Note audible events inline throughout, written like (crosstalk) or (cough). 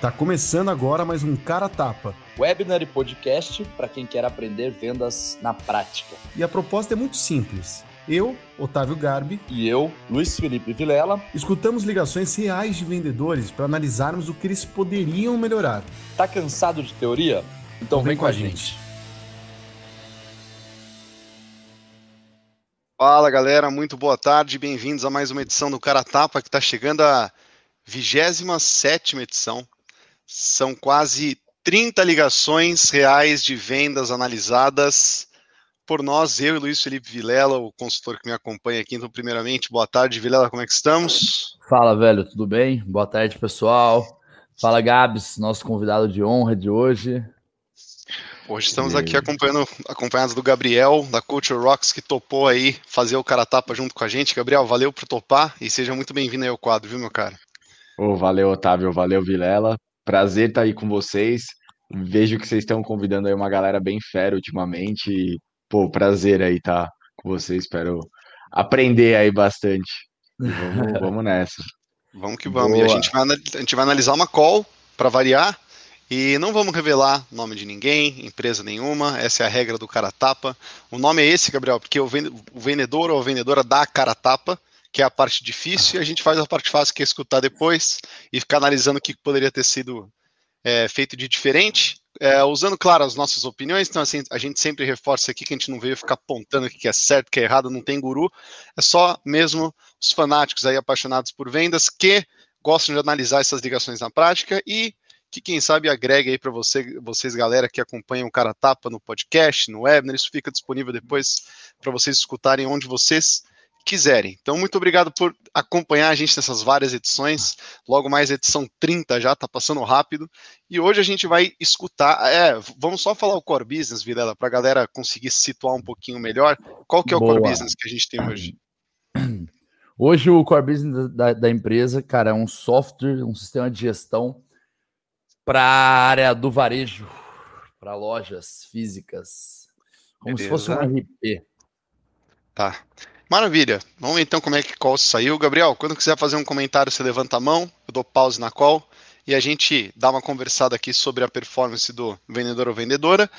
Tá começando agora mais um Cara Tapa. Webinar e podcast para quem quer aprender vendas na prática. E a proposta é muito simples. Eu, Otávio Garbi, e eu, Luiz Felipe Vilela, escutamos ligações reais de vendedores para analisarmos o que eles poderiam melhorar. Tá cansado de teoria? Então, então vem, vem com a gente. gente. Fala galera, muito boa tarde, bem-vindos a mais uma edição do Cara Tapa que está chegando a 27 edição. São quase 30 ligações reais de vendas analisadas por nós, eu e Luiz Felipe Vilela, o consultor que me acompanha aqui. Então, primeiramente, boa tarde, Vilela, como é que estamos? Fala, velho, tudo bem? Boa tarde, pessoal. Fala, Gabs, nosso convidado de honra de hoje. Hoje estamos aqui acompanhando, acompanhados do Gabriel, da Culture Rocks, que topou aí fazer o cara tapa junto com a gente. Gabriel, valeu por topar e seja muito bem-vindo aí ao quadro, viu, meu cara? Oh, valeu, Otávio, valeu, Vilela. Prazer estar aí com vocês. Vejo que vocês estão convidando aí uma galera bem fera ultimamente. E, pô, prazer aí estar com vocês. Espero aprender aí bastante. Vamos, (laughs) vamos nessa. Vamos que vamos. Boa. E a gente, vai, a gente vai analisar uma call para variar. E não vamos revelar nome de ninguém, empresa nenhuma, essa é a regra do cara tapa. O nome é esse, Gabriel, porque o vendedor ou a vendedora dá a cara tapa que é a parte difícil, e a gente faz a parte fácil, que é escutar depois e ficar analisando o que poderia ter sido é, feito de diferente, é, usando, claro, as nossas opiniões. Então, assim, a gente sempre reforça aqui que a gente não veio ficar apontando o que é certo, o que é errado, não tem guru, é só mesmo os fanáticos aí apaixonados por vendas que gostam de analisar essas ligações na prática e que quem sabe agrega aí para você, vocês, galera, que acompanham o Cara Tapa no podcast, no webinar, isso fica disponível depois para vocês escutarem onde vocês quiserem. Então, muito obrigado por acompanhar a gente nessas várias edições. Logo mais edição 30 já, tá passando rápido. E hoje a gente vai escutar. É, vamos só falar o core business, Vilela, para a galera conseguir se situar um pouquinho melhor. Qual que é o Boa. core business que a gente tem hoje? (clears throat) Hoje o core business da, da empresa, cara, é um software, um sistema de gestão para a área do varejo, para lojas físicas, como Beleza. se fosse um RP. Tá. Maravilha. Vamos ver então como é que call saiu. Gabriel, quando quiser fazer um comentário, você levanta a mão, eu dou pause na call e a gente dá uma conversada aqui sobre a performance do vendedor ou vendedora.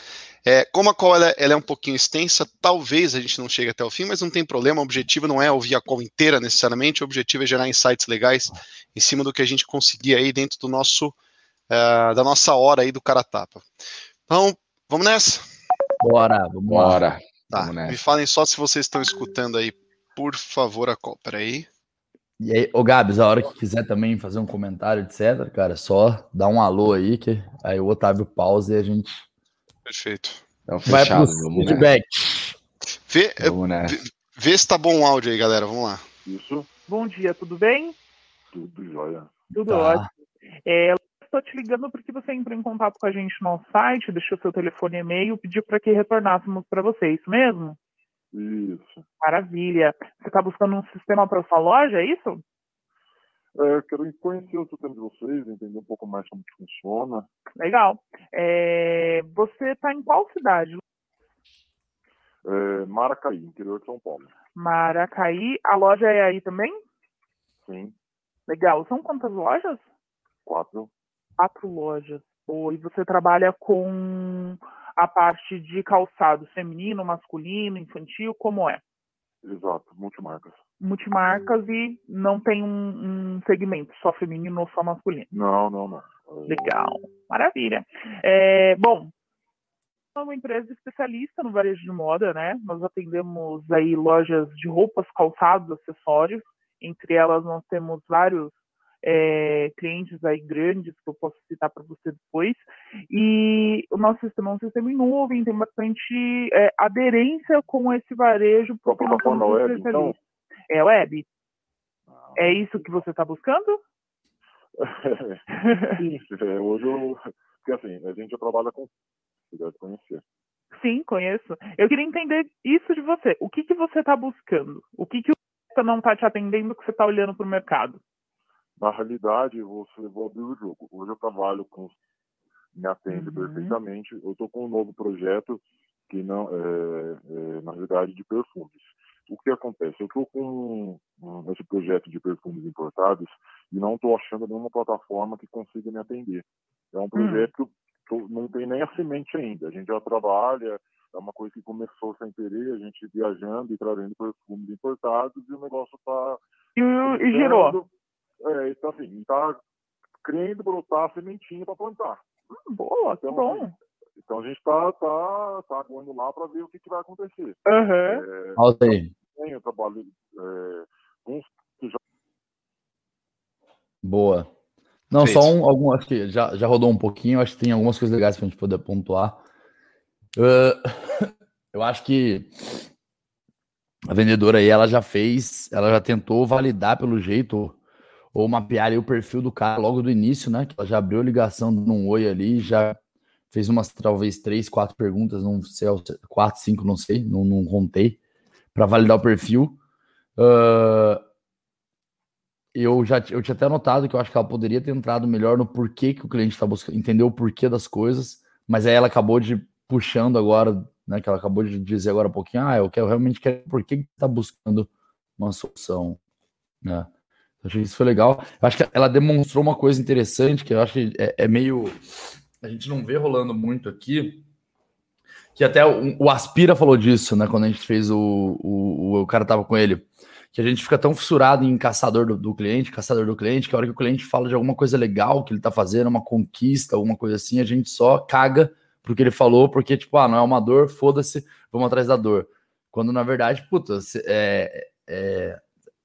É, como a call ela, ela, é um pouquinho extensa, talvez a gente não chegue até o fim, mas não tem problema. O objetivo não é ouvir a call inteira necessariamente, o objetivo é gerar insights legais em cima do que a gente conseguir aí dentro do nosso uh, da nossa hora aí do cara tapa. Então, vamos nessa? Bora, vamos Bora. Tá, me falem só se vocês estão escutando aí, por favor, a call. Peraí. E aí, ô Gabs, a hora que quiser também fazer um comentário, etc., cara, só dá um alô aí, que aí o Otávio pausa e a gente. Perfeito. Então, Vai pro feedback. Vê, vê, vê se tá bom o áudio aí, galera. Vamos lá. Isso. Bom dia, tudo bem? Tudo jóia. Tudo tá. ótimo. É, estou te ligando porque você entrou em contato com a gente no nosso site, deixou seu telefone e e-mail, pediu para que retornássemos para você, isso mesmo? Isso. Maravilha. Você está buscando um sistema para sua loja, é isso? É, eu quero conhecer o sistema de vocês, entender um pouco mais como funciona. Legal. É, você está em qual cidade? É, Maracaí, interior de São Paulo. Maracaí. A loja é aí também? Sim. Legal. São quantas lojas? Quatro quatro lojas. E você trabalha com a parte de calçado feminino, masculino, infantil, como é? Exato, multimarcas. Multimarcas e não tem um, um segmento só feminino ou só masculino? Não, não, não. Legal, maravilha. É, bom, é uma empresa especialista no varejo de moda, né? Nós atendemos aí lojas de roupas, calçados, acessórios. Entre elas nós temos vários é, clientes aí grandes que eu posso citar para você depois. E o nosso sistema é um sistema em nuvem, tem bastante é, aderência com esse varejo. Porque nós somos web, então? É web. Ah. É isso que você está buscando? (laughs) Sim, é, hoje eu. Porque assim, a gente trabalha com. Você deve conhecer. Sim, conheço. Eu queria entender isso de você. O que, que você está buscando? O que, que o não está te atendendo que você está olhando para o mercado? Na realidade, você vou abrir o jogo. Hoje eu trabalho com me atende uhum. perfeitamente. Eu estou com um novo projeto que não é, é, na realidade de perfumes. O que acontece? Eu estou com um, esse projeto de perfumes importados e não estou achando nenhuma plataforma que consiga me atender. É um projeto hum. que não tem nem a semente ainda. A gente já trabalha, é uma coisa que começou sem querer, a gente viajando e trazendo perfumes importados e o negócio está. E, e girou. É, então assim, está querendo brotar a sementinha para plantar. Hum, boa, então, bom. Assim, então a gente está tá, tá aguardando lá para ver o que, que, vai acontecer. Uhum. É, Olha aí. Eu trabalho é, com já... Boa. Não, só um, algum, acho que já, já rodou um pouquinho, acho que tem algumas coisas legais para a gente poder pontuar. Uh, (laughs) eu acho que a vendedora aí, ela já fez, ela já tentou validar pelo jeito, ou mapear o perfil do cara logo do início, né? Que ela já abriu a ligação num oi ali, já fez umas talvez três, quatro perguntas, não sei, quatro, cinco, não sei, não, não contei, para validar o perfil. Uh, eu já eu tinha até notado que eu acho que ela poderia ter entrado melhor no porquê que o cliente está buscando, entender o porquê das coisas, mas aí ela acabou de puxando agora, né, que ela acabou de dizer agora um pouquinho, ah, eu quero realmente quero por que está buscando uma solução, né? Achei que isso foi legal. Eu acho que ela demonstrou uma coisa interessante que eu acho que é, é meio a gente não vê rolando muito aqui, que até o, o, Aspira falou disso, né? Quando a gente fez o, o, o cara tava com ele, que a gente fica tão fissurado em caçador do, do, cliente, caçador do cliente, que a hora que o cliente fala de alguma coisa legal que ele tá fazendo, uma conquista, alguma coisa assim, a gente só caga pro que ele falou, porque, tipo, ah, não é uma dor, foda-se, vamos atrás da dor. Quando, na verdade, puta, é, é,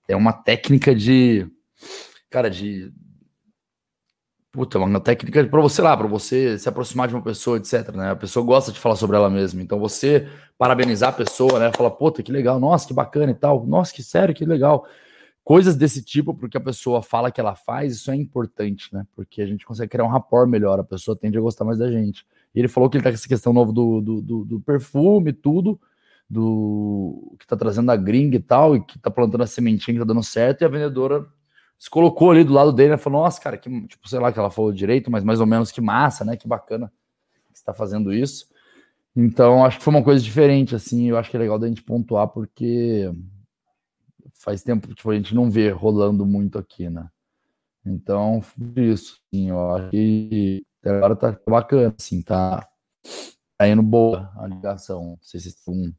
é uma técnica de, cara, de Puta, uma técnica para você lá, para você se aproximar de uma pessoa, etc. Né? A pessoa gosta de falar sobre ela mesma. Então você parabenizar a pessoa, né? Falar, puta, que legal, nossa, que bacana e tal. Nossa, que sério, que legal. Coisas desse tipo, porque a pessoa fala que ela faz, isso é importante, né? Porque a gente consegue criar um rapport melhor, a pessoa tende a gostar mais da gente. E ele falou que ele tá com essa questão nova do, do, do, do perfume, tudo, do que tá trazendo a gringa e tal, e que tá plantando a sementinha que tá dando certo, e a vendedora se colocou ali do lado dele, né? Falou, nossa, cara, que, tipo, sei lá que ela falou direito, mas mais ou menos que massa, né? Que bacana que está fazendo isso. Então, acho que foi uma coisa diferente, assim, eu acho que é legal da gente pontuar, porque faz tempo, tipo, a gente não vê rolando muito aqui, né? Então, isso, sim, eu acho que agora tá bacana, assim, tá, tá indo boa a ligação. Não sei se tem um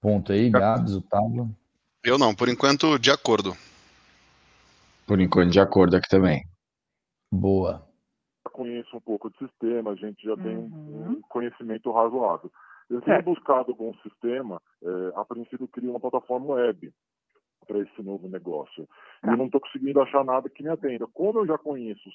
ponto aí, Gabs, Otávio. Eu não, por enquanto, de acordo. Por enquanto, de acordo aqui também. Boa. Eu conheço um pouco de sistema, a gente já uhum. tem um conhecimento razoável. Eu tenho é. buscado algum sistema, é, a princípio queria uma plataforma web para esse novo negócio. E eu não estou conseguindo achar nada que me atenda. Como eu já conheço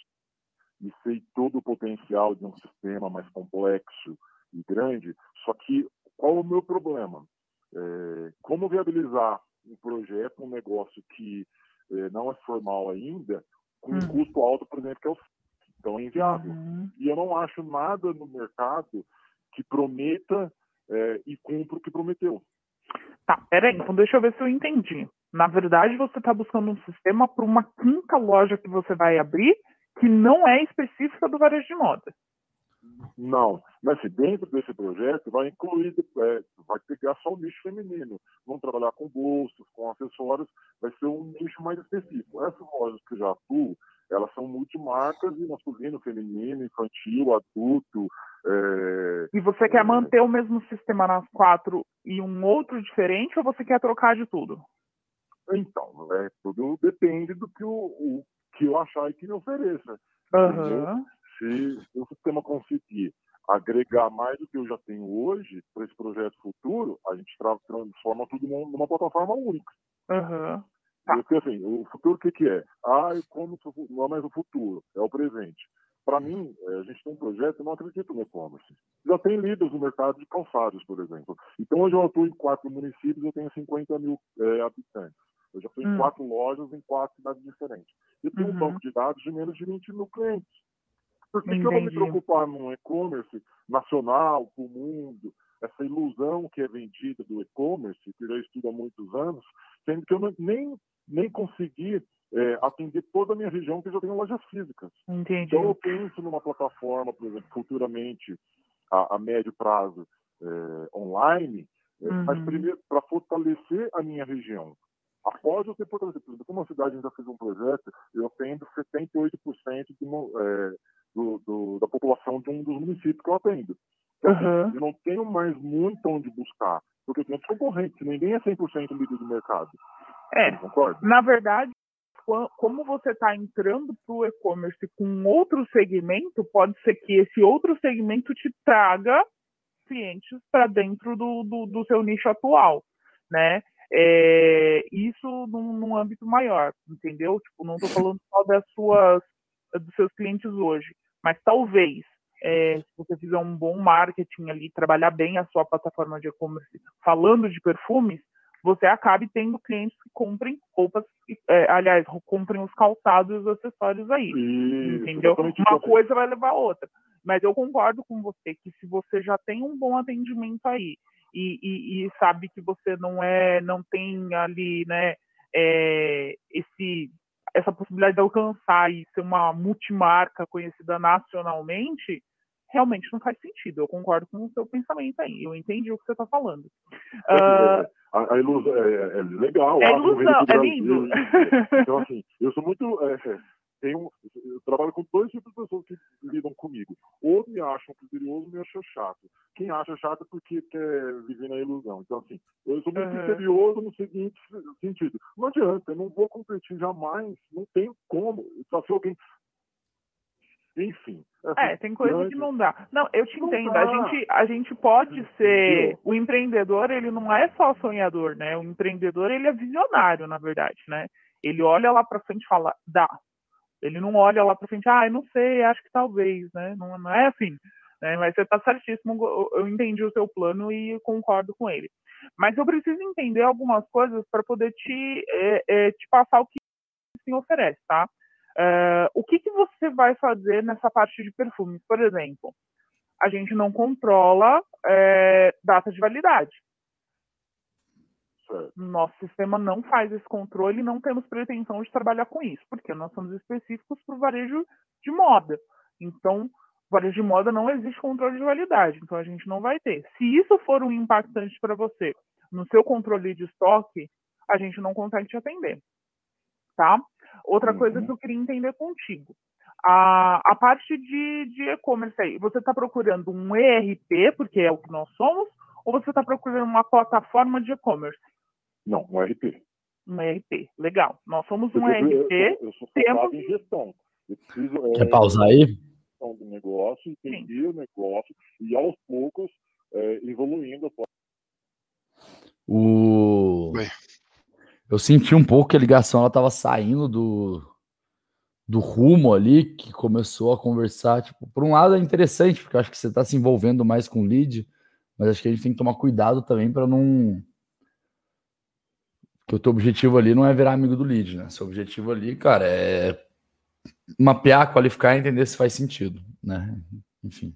e sei todo o potencial de um sistema mais complexo e grande, só que qual o meu problema? É, como viabilizar um projeto, um negócio que é, não é formal ainda, com um hum. custo alto, por exemplo, que é o então é inviável. Uhum. E eu não acho nada no mercado que prometa é, e cumpra o que prometeu. Tá, peraí, então deixa eu ver se eu entendi. Na verdade, você está buscando um sistema para uma quinta loja que você vai abrir que não é específica do varejo de moda. Não, mas se dentro desse projeto vai incluir, é, vai pegar só o nicho feminino. Vamos trabalhar com bolsas, com acessórios, vai ser um nicho mais específico. Essas lojas que já atuam, elas são multimarcas e masculino, feminino, infantil, adulto. É... E você quer manter o mesmo sistema nas quatro e um outro diferente ou você quer trocar de tudo? Então, é, tudo depende do que, o, o que eu achar e que me ofereça. Uhum se o sistema conseguir agregar mais do que eu já tenho hoje para esse projeto futuro, a gente transforma tudo numa plataforma única. Uhum. Porque assim, o futuro o que, que é? Ah, como não é mais o futuro, é o presente. Para mim, é, a gente tem um projeto, eu não acredito no e-commerce. Já tem líderes no mercado de calçados, por exemplo. Então, hoje eu atuo em quatro municípios, eu tenho 50 mil é, habitantes. Eu já estou em hum. quatro lojas em quatro cidades diferentes. E tenho uhum. um banco de dados de menos de 20 mil clientes. Por que, que eu vou me preocupar num e-commerce nacional, para o mundo, essa ilusão que é vendida do e-commerce, que eu já estudo há muitos anos, sendo que eu não, nem, nem consegui é, atender toda a minha região, que já tenho lojas físicas. Entendi. Então eu penso numa plataforma, por exemplo, futuramente, a, a médio prazo, é, online, é, uhum. mas primeiro para fortalecer a minha região. Após você fortalecer, por exemplo, como a cidade ainda fez um projeto, eu atendo 78% do, é, do, do, da população de um dos municípios que eu atendo. Uhum. Eu não tenho mais muito onde buscar, porque eu tenho concorrentes, ninguém é 100% líder do mercado. É, na verdade, como você está entrando para o e-commerce com outro segmento, pode ser que esse outro segmento te traga clientes para dentro do, do, do, seu nicho atual, né? É, isso num, num, âmbito maior, entendeu? Tipo, não estou falando só das suas, dos seus clientes hoje, mas talvez é, se você fizer um bom marketing ali, trabalhar bem a sua plataforma de e-commerce, falando de perfumes, você acabe tendo clientes que comprem roupas, é, aliás, comprem os calçados e os acessórios aí. Isso, entendeu? Uma coisa vai levar a outra. Mas eu concordo com você que se você já tem um bom atendimento aí e, e, e sabe que você não é, não tem ali, né, é, esse essa possibilidade de alcançar e ser uma multimarca conhecida nacionalmente, realmente não faz sentido. Eu concordo com o seu pensamento aí. Eu entendi o que você está falando. Uh, a, a, ilusão é, é, é legal. É ilusão, é lindo. Então, assim, eu sou muito. É, tenho, eu trabalho com dois tipos de pessoas que lidam comigo. Ou me acham criterioso, ou me acham chato. Quem acha chato é porque quer viver na ilusão. Então, assim, eu sou muito uhum. criterioso no seguinte sentido. Não adianta, eu não vou competir jamais, não tem como. Só se alguém enfim. É, tem coisa que não dá. Não, eu te entendo. A gente, a gente pode ser. O empreendedor, ele não é só sonhador, né? O empreendedor, ele é visionário, na verdade, né? Ele olha lá para frente e fala, dá. Ele não olha lá para frente, ah, eu não sei, acho que talvez, né? Não, não é assim. Né? Mas você está certíssimo, eu entendi o seu plano e concordo com ele. Mas eu preciso entender algumas coisas para poder te, é, é, te passar o que se oferece, tá? Uh, o que, que você vai fazer nessa parte de perfumes? Por exemplo, a gente não controla é, data de validade. Nosso sistema não faz esse controle e não temos pretensão de trabalhar com isso, porque nós somos específicos para o varejo de moda. Então, varejo de moda não existe controle de validade, então a gente não vai ter. Se isso for um impactante para você no seu controle de estoque, a gente não consegue te atender. Tá? Outra uhum. coisa que eu queria entender contigo. A, a parte de, de e-commerce aí, você está procurando um ERP, porque é o que nós somos, ou você está procurando uma plataforma de e-commerce? Não, um ERP. Um ERP, legal. Nós somos um ERP. Eu, eu, eu sou temos... em gestão. Eu preciso, é, Quer pausar aí? Do negócio, entender Sim. o negócio e aos poucos é, evoluindo. O... Eu senti um pouco que a ligação ela estava saindo do, do rumo ali, que começou a conversar. Tipo, por um lado é interessante, porque eu acho que você está se envolvendo mais com o lead, mas acho que a gente tem que tomar cuidado também para não. Que o teu objetivo ali não é virar amigo do lead, né? Seu objetivo ali, cara, é mapear, qualificar e entender se faz sentido, né? Enfim,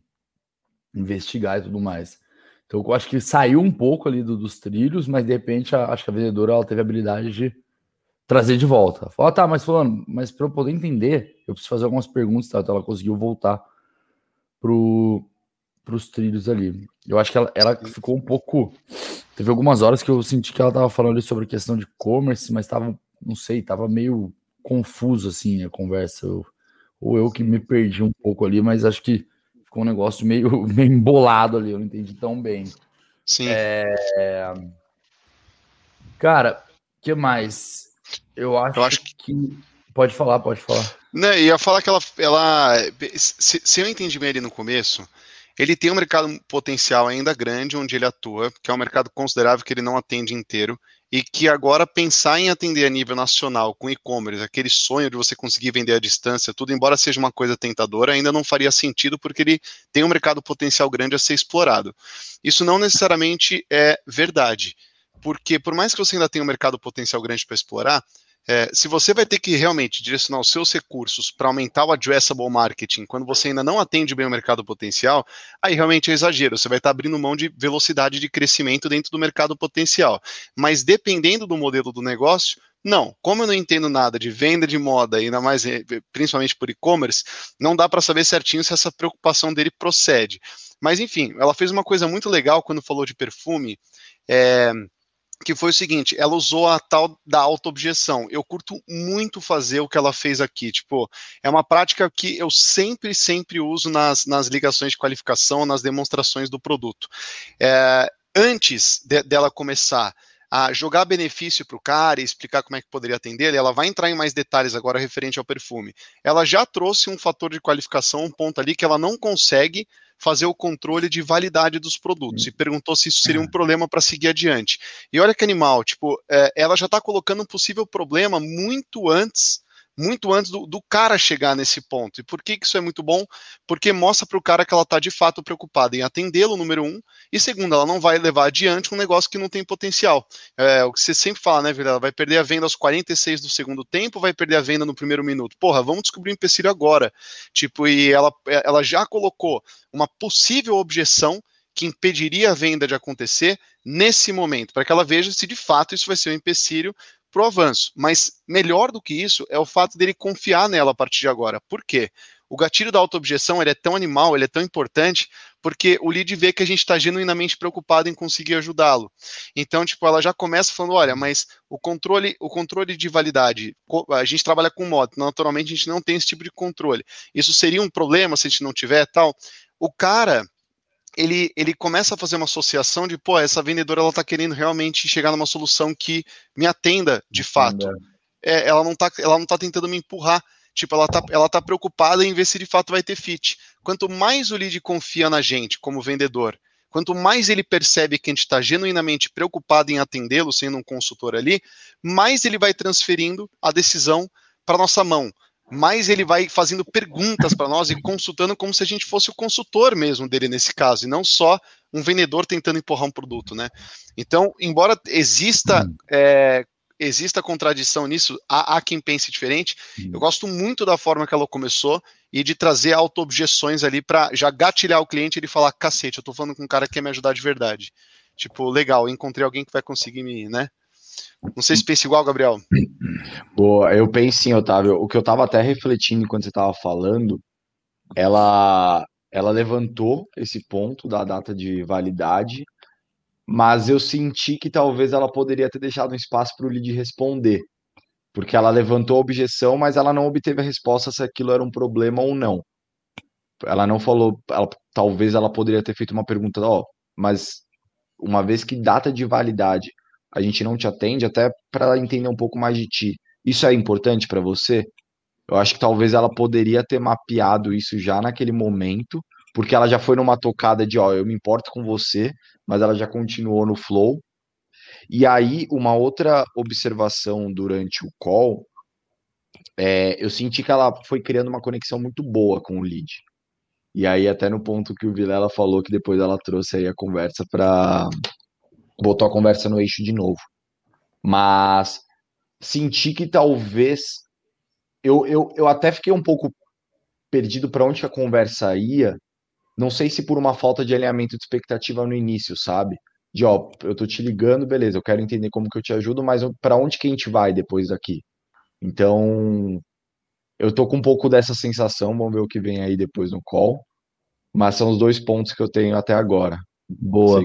investigar e tudo mais. Então eu acho que saiu um pouco ali do, dos trilhos, mas de repente a, acho que a vendedora ela teve a habilidade de trazer de volta. Fala, ah, tá, mas falando, mas para eu poder entender, eu preciso fazer algumas perguntas, tá? Então ela conseguiu voltar pro os trilhos ali. Eu acho que ela, ela ficou um pouco. Teve algumas horas que eu senti que ela tava falando ali sobre a questão de e-commerce, mas tava, não sei, tava meio confuso assim a conversa. Eu, ou eu que me perdi um pouco ali, mas acho que ficou um negócio meio, (laughs) meio embolado ali, eu não entendi tão bem. Sim. É... Cara, o que mais? Eu acho, eu acho que... que... Pode falar, pode falar. Né, ia falar que ela. ela se, se eu entendi bem ali no começo, ele tem um mercado potencial ainda grande onde ele atua, que é um mercado considerável que ele não atende inteiro, e que agora pensar em atender a nível nacional com e-commerce, aquele sonho de você conseguir vender à distância, tudo, embora seja uma coisa tentadora, ainda não faria sentido porque ele tem um mercado potencial grande a ser explorado. Isso não necessariamente é verdade, porque por mais que você ainda tenha um mercado potencial grande para explorar, é, se você vai ter que realmente direcionar os seus recursos para aumentar o addressable marketing quando você ainda não atende bem o mercado potencial, aí realmente é exagero. Você vai estar tá abrindo mão de velocidade de crescimento dentro do mercado potencial. Mas dependendo do modelo do negócio, não, como eu não entendo nada de venda de moda, ainda mais eh, principalmente por e-commerce, não dá para saber certinho se essa preocupação dele procede. Mas enfim, ela fez uma coisa muito legal quando falou de perfume. É, que foi o seguinte, ela usou a tal da auto-objeção. Eu curto muito fazer o que ela fez aqui, tipo, é uma prática que eu sempre, sempre uso nas, nas ligações de qualificação, nas demonstrações do produto. É, antes de, dela começar a jogar benefício para o cara e explicar como é que poderia atender ela vai entrar em mais detalhes agora referente ao perfume. Ela já trouxe um fator de qualificação, um ponto ali que ela não consegue fazer o controle de validade dos produtos e perguntou se isso seria um problema para seguir adiante. E olha que animal, tipo, é, ela já está colocando um possível problema muito antes muito antes do, do, cara chegar nesse ponto. E por que, que isso é muito bom? Porque mostra para o cara que ela está de fato preocupada em atendê-lo, número um, e segundo, ela não vai levar adiante um negócio que não tem potencial. É o que você sempre fala, né, Vila? Vai perder a venda aos 46 do segundo tempo, vai perder a venda no primeiro minuto. Porra, vamos descobrir o um empecilho agora. Tipo, e ela, ela já colocou uma possível objeção que impediria a venda de acontecer nesse momento, para que ela veja se de fato isso vai ser um empecilho para o avanço. Mas melhor do que isso é o fato dele confiar nela a partir de agora. Por quê? O gatilho da autoobjeção ele é tão animal, ele é tão importante, porque o lead vê que a gente está genuinamente preocupado em conseguir ajudá-lo. Então, tipo, ela já começa falando, olha, mas o controle, o controle de validade, a gente trabalha com moto, naturalmente a gente não tem esse tipo de controle. Isso seria um problema se a gente não tiver tal. O cara, ele, ele começa a fazer uma associação de, pô, essa vendedora ela tá querendo realmente chegar numa solução que me atenda de fato. É, ela, não tá, ela não tá tentando me empurrar. Tipo, ela tá, ela tá preocupada em ver se de fato vai ter fit. Quanto mais o lead confia na gente como vendedor, quanto mais ele percebe que a gente está genuinamente preocupado em atendê-lo, sendo um consultor ali, mais ele vai transferindo a decisão para nossa mão mais ele vai fazendo perguntas para nós e consultando como se a gente fosse o consultor mesmo dele nesse caso, e não só um vendedor tentando empurrar um produto, né? Então, embora exista hum. é, exista contradição nisso, há, há, quem pense diferente. Hum. Eu gosto muito da forma que ela começou e de trazer auto-objeções ali para já gatilhar o cliente e ele falar: cacete, eu tô falando com um cara que quer me ajudar de verdade. Tipo, legal, encontrei alguém que vai conseguir me, né? Não sei se pensa igual, Gabriel. Boa, eu penso sim, Otávio. O que eu estava até refletindo enquanto você estava falando, ela, ela levantou esse ponto da data de validade, mas eu senti que talvez ela poderia ter deixado um espaço para o lead responder. Porque ela levantou a objeção, mas ela não obteve a resposta se aquilo era um problema ou não. Ela não falou, ela, talvez ela poderia ter feito uma pergunta, ó, oh, mas uma vez que data de validade a gente não te atende, até para entender um pouco mais de ti. Isso é importante para você? Eu acho que talvez ela poderia ter mapeado isso já naquele momento, porque ela já foi numa tocada de, ó, eu me importo com você, mas ela já continuou no flow. E aí, uma outra observação durante o call, é, eu senti que ela foi criando uma conexão muito boa com o lead. E aí, até no ponto que o Vilela falou, que depois ela trouxe aí a conversa para botou a conversa no eixo de novo. Mas senti que talvez. Eu, eu, eu até fiquei um pouco perdido para onde a conversa ia. Não sei se por uma falta de alinhamento de expectativa no início, sabe? De ó, eu tô te ligando, beleza, eu quero entender como que eu te ajudo, mas para onde que a gente vai depois daqui? Então, eu tô com um pouco dessa sensação, vamos ver o que vem aí depois no call. Mas são os dois pontos que eu tenho até agora. Boa.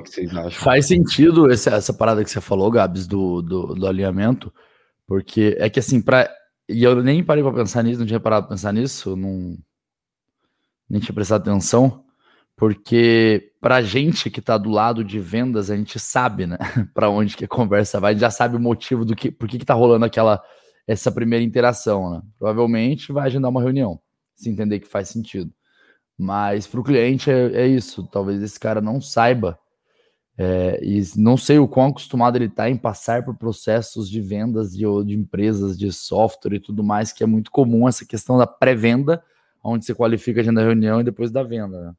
Faz sentido essa, essa parada que você falou, Gabs, do, do, do alinhamento, porque é que assim, pra, e eu nem parei para pensar nisso, não tinha parado para pensar nisso, não, nem tinha prestado atenção, porque pra gente que tá do lado de vendas, a gente sabe, né, (laughs) para onde que a conversa vai, a gente já sabe o motivo do que, por que que tá rolando aquela, essa primeira interação, né? Provavelmente vai agendar uma reunião, se entender que faz sentido. Mas para o cliente é, é, isso. Talvez esse cara não saiba é, e não sei o quão acostumado ele está em passar por processos de vendas de, de empresas de software e tudo mais, que é muito comum essa questão da pré-venda, onde você qualifica a agenda da reunião e depois da venda. Né?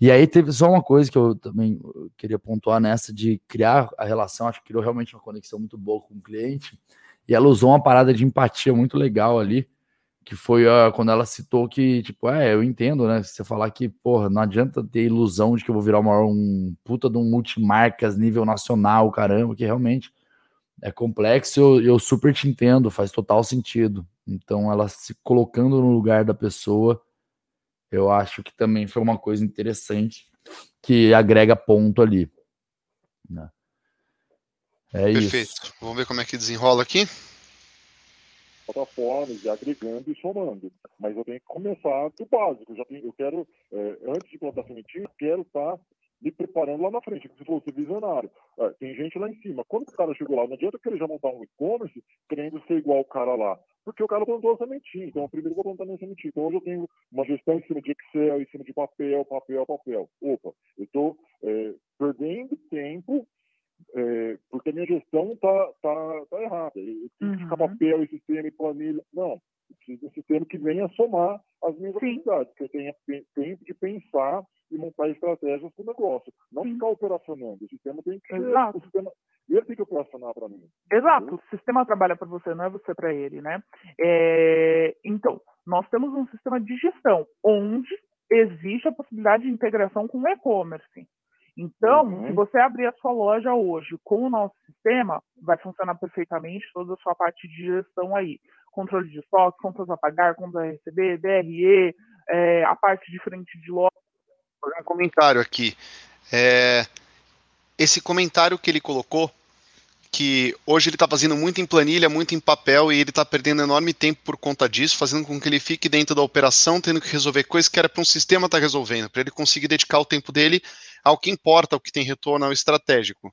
E aí teve só uma coisa que eu também queria pontuar nessa de criar a relação, acho que criou realmente uma conexão muito boa com o cliente. E ela usou uma parada de empatia muito legal ali, que foi uh, quando ela citou que, tipo, é, eu entendo, né? Você falar que, porra, não adianta ter ilusão de que eu vou virar uma, um puta de um multimarcas nível nacional, caramba, que realmente é complexo, eu, eu super te entendo, faz total sentido. Então, ela se colocando no lugar da pessoa, eu acho que também foi uma coisa interessante que agrega ponto ali. Né? É Perfeito. isso. Vamos ver como é que desenrola aqui. Plataformas, e agregando e somando. Mas eu tenho que começar do básico. Já tenho, eu quero, é, antes de plantar sementinha, eu quero estar tá me preparando lá na frente. Você falou, ser visionário. É, tem gente lá em cima. Quando o cara chegou lá, não adianta querer já montar um e-commerce querendo ser igual o cara lá. Porque o cara plantou a sementinha. Então, eu primeiro vou plantar minha sementinha. Então, hoje eu tenho uma gestão em cima de Excel, em cima de papel, papel, papel. Opa, eu estou é, perdendo tempo é, porque a minha gestão está tá, tá errada. Eu preciso uhum. ficar papel e sistema e planilha. Não, eu preciso de um sistema que venha somar as minhas atividades, que eu tenha tempo de pensar e montar estratégias para o negócio. Não Sim. ficar operacionando. O sistema tem que Exato. o sistema, ele tem que operacionar para mim. Exato. Entendeu? O sistema trabalha para você, não é você para ele, né? É... Então, nós temos um sistema de gestão onde existe a possibilidade de integração com o e-commerce. Então, uhum. se você abrir a sua loja hoje com o nosso sistema, vai funcionar perfeitamente toda a sua parte de gestão aí. Controle de estoque, contas a pagar, contas a receber, DRE, é, a parte de frente de loja. Vou fazer um comentário aqui. É, esse comentário que ele colocou que hoje ele está fazendo muito em planilha, muito em papel, e ele está perdendo enorme tempo por conta disso, fazendo com que ele fique dentro da operação, tendo que resolver coisas que era para um sistema estar tá resolvendo, para ele conseguir dedicar o tempo dele ao que importa, ao que tem retorno, ao estratégico.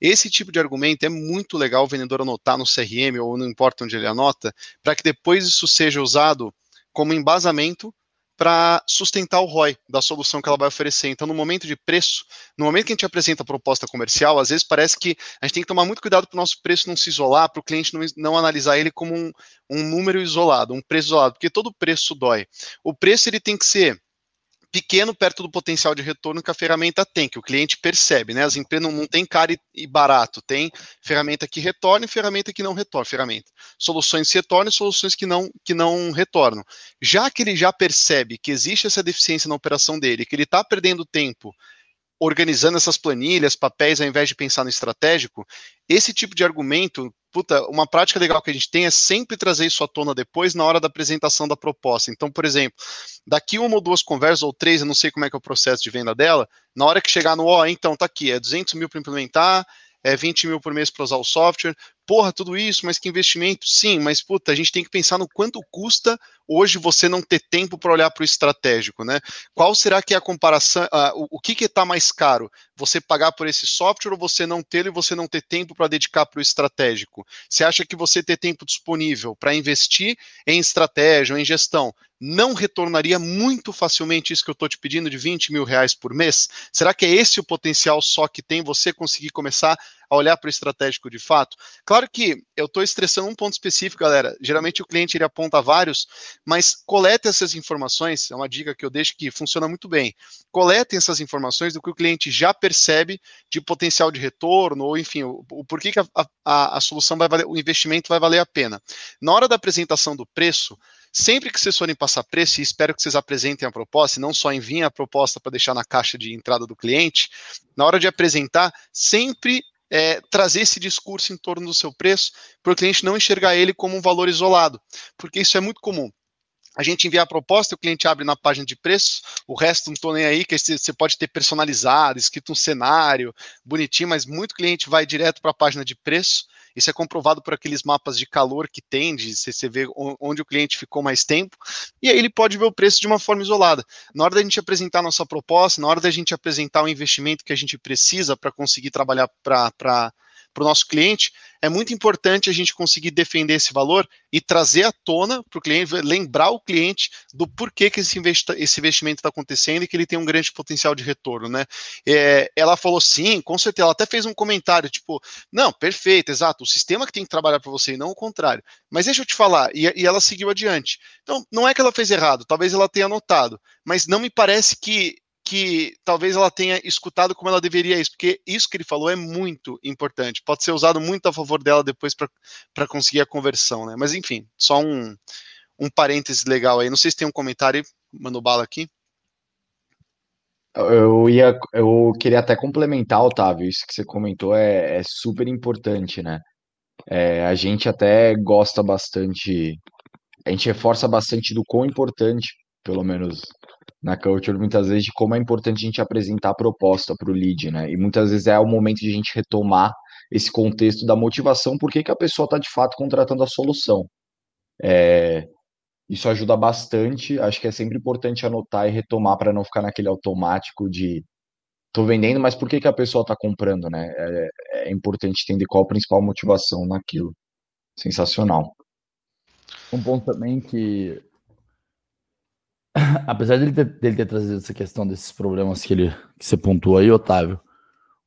Esse tipo de argumento é muito legal o vendedor anotar no CRM, ou não importa onde ele anota, para que depois isso seja usado como embasamento para sustentar o ROI da solução que ela vai oferecer. Então, no momento de preço, no momento que a gente apresenta a proposta comercial, às vezes parece que a gente tem que tomar muito cuidado para o nosso preço não se isolar, para o cliente não, não analisar ele como um, um número isolado, um preço isolado, porque todo preço dói. O preço ele tem que ser pequeno perto do potencial de retorno que a ferramenta tem, que o cliente percebe, né? As empresas não, não tem caro e barato, tem ferramenta que retorna e ferramenta que não retorna, ferramenta. Soluções que retornam e soluções que não, que não retornam. Já que ele já percebe que existe essa deficiência na operação dele, que ele está perdendo tempo organizando essas planilhas, papéis, ao invés de pensar no estratégico, esse tipo de argumento puta, uma prática legal que a gente tem é sempre trazer isso à tona depois na hora da apresentação da proposta. Então, por exemplo, daqui uma ou duas conversas, ou três, eu não sei como é que é o processo de venda dela, na hora que chegar no, ó, oh, então, tá aqui, é 200 mil para implementar, é 20 mil por mês para usar o software, porra, tudo isso, mas que investimento? Sim, mas puta, a gente tem que pensar no quanto custa hoje você não ter tempo para olhar para o estratégico, né? Qual será que é a comparação? O, o, que está mais caro? Você pagar por esse software ou você não ter e você não ter tempo para dedicar para o estratégico? Você acha que você ter tempo disponível para investir em estratégia ou em gestão não retornaria muito facilmente isso que eu estou te pedindo de 20 mil reais por mês? Será que é esse o potencial só que tem você conseguir começar a olhar para o estratégico de fato? Claro que eu estou estressando um ponto específico, galera. Geralmente o cliente ele aponta vários, mas colete essas informações, é uma dica que eu deixo que funciona muito bem. Coletem essas informações do que o cliente já percebe de potencial de retorno, ou enfim, o, o porquê que a, a, a solução vai valer, o investimento vai valer a pena. Na hora da apresentação do preço, Sempre que vocês forem passar preço, e espero que vocês apresentem a proposta, e não só enviem a proposta para deixar na caixa de entrada do cliente, na hora de apresentar, sempre é, trazer esse discurso em torno do seu preço, para o cliente não enxergar ele como um valor isolado, porque isso é muito comum. A gente envia a proposta, o cliente abre na página de preço, o resto não estou nem aí, que você pode ter personalizado, escrito um cenário bonitinho, mas muito cliente vai direto para a página de preço isso é comprovado por aqueles mapas de calor que tem, de você vê onde o cliente ficou mais tempo, e aí ele pode ver o preço de uma forma isolada. Na hora da gente apresentar nossa proposta, na hora da gente apresentar o investimento que a gente precisa para conseguir trabalhar para para o nosso cliente, é muito importante a gente conseguir defender esse valor e trazer à tona para o cliente, lembrar o cliente do porquê que esse, investi esse investimento está acontecendo e que ele tem um grande potencial de retorno, né? É, ela falou sim, com certeza, ela até fez um comentário, tipo, não, perfeito, exato, o sistema que tem que trabalhar para você e não o contrário. Mas deixa eu te falar, e, e ela seguiu adiante. Então, não é que ela fez errado, talvez ela tenha notado, mas não me parece que que talvez ela tenha escutado como ela deveria isso, porque isso que ele falou é muito importante. Pode ser usado muito a favor dela depois para conseguir a conversão, né? Mas enfim, só um, um parênteses legal aí. Não sei se tem um comentário, mandou bala aqui. Eu ia, eu queria até complementar, Otávio, isso que você comentou é, é super importante, né? É, a gente até gosta bastante, a gente reforça bastante do quão importante, pelo menos na culture muitas vezes de como é importante a gente apresentar a proposta para o lead, né? E muitas vezes é o momento de a gente retomar esse contexto da motivação, por que, que a pessoa está de fato contratando a solução. É, isso ajuda bastante. Acho que é sempre importante anotar e retomar para não ficar naquele automático de tô vendendo, mas por que, que a pessoa está comprando, né? É, é, importante entender qual a principal motivação naquilo. Sensacional. Um ponto também que, (laughs) apesar dele ter, dele ter trazido essa questão desses problemas que ele que você pontuou aí, Otávio,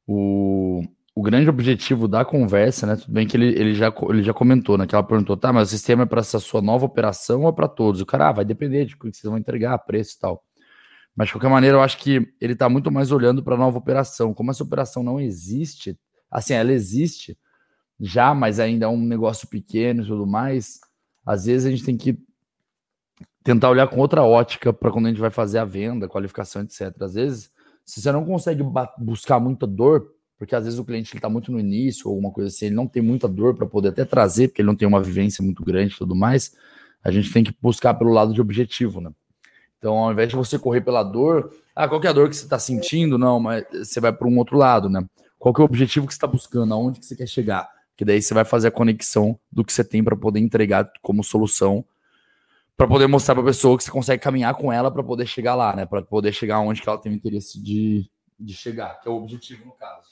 o, o grande objetivo da conversa, né? Tudo bem que ele, ele, já, ele já comentou, né? Que ela perguntou, tá, mas o sistema é para essa sua nova operação ou é para todos? O cara, ah, vai depender de o que vocês vão entregar, preço e tal. Mas de qualquer maneira, eu acho que ele está muito mais olhando para a nova operação. Como essa operação não existe, assim, ela existe já, mas ainda é um negócio pequeno e tudo mais. Às vezes a gente tem que tentar olhar com outra ótica para quando a gente vai fazer a venda, qualificação, etc. Às vezes, se você não consegue buscar muita dor, porque às vezes o cliente está muito no início ou alguma coisa assim, ele não tem muita dor para poder até trazer, porque ele não tem uma vivência muito grande e tudo mais, a gente tem que buscar pelo lado de objetivo, né? Então, ao invés de você correr pela dor, ah, qual é a dor que você está sentindo? Não, mas você vai para um outro lado, né? Qual é o objetivo que você está buscando? Aonde que você quer chegar? Que daí você vai fazer a conexão do que você tem para poder entregar como solução, para poder mostrar para a pessoa que você consegue caminhar com ela para poder chegar lá, né? Para poder chegar onde que ela tem interesse de, de chegar, que é o objetivo no caso.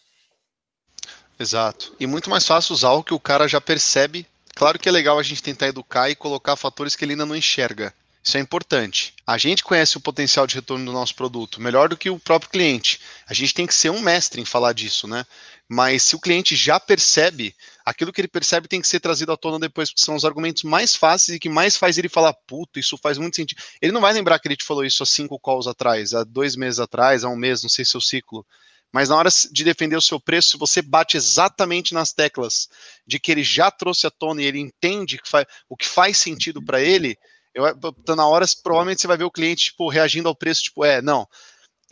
Exato. E muito mais fácil usar o que o cara já percebe. Claro que é legal a gente tentar educar e colocar fatores que ele ainda não enxerga. Isso é importante. A gente conhece o potencial de retorno do nosso produto melhor do que o próprio cliente. A gente tem que ser um mestre em falar disso, né? Mas se o cliente já percebe, aquilo que ele percebe tem que ser trazido à tona depois, porque são os argumentos mais fáceis e que mais faz ele falar, puto, isso faz muito sentido. Ele não vai lembrar que ele te falou isso há cinco calls atrás, há dois meses atrás, há um mês, não sei seu ciclo. Mas na hora de defender o seu preço, você bate exatamente nas teclas de que ele já trouxe à tona e ele entende que o que faz sentido para ele, eu, tá na hora, provavelmente você vai ver o cliente tipo, reagindo ao preço, tipo, é, não,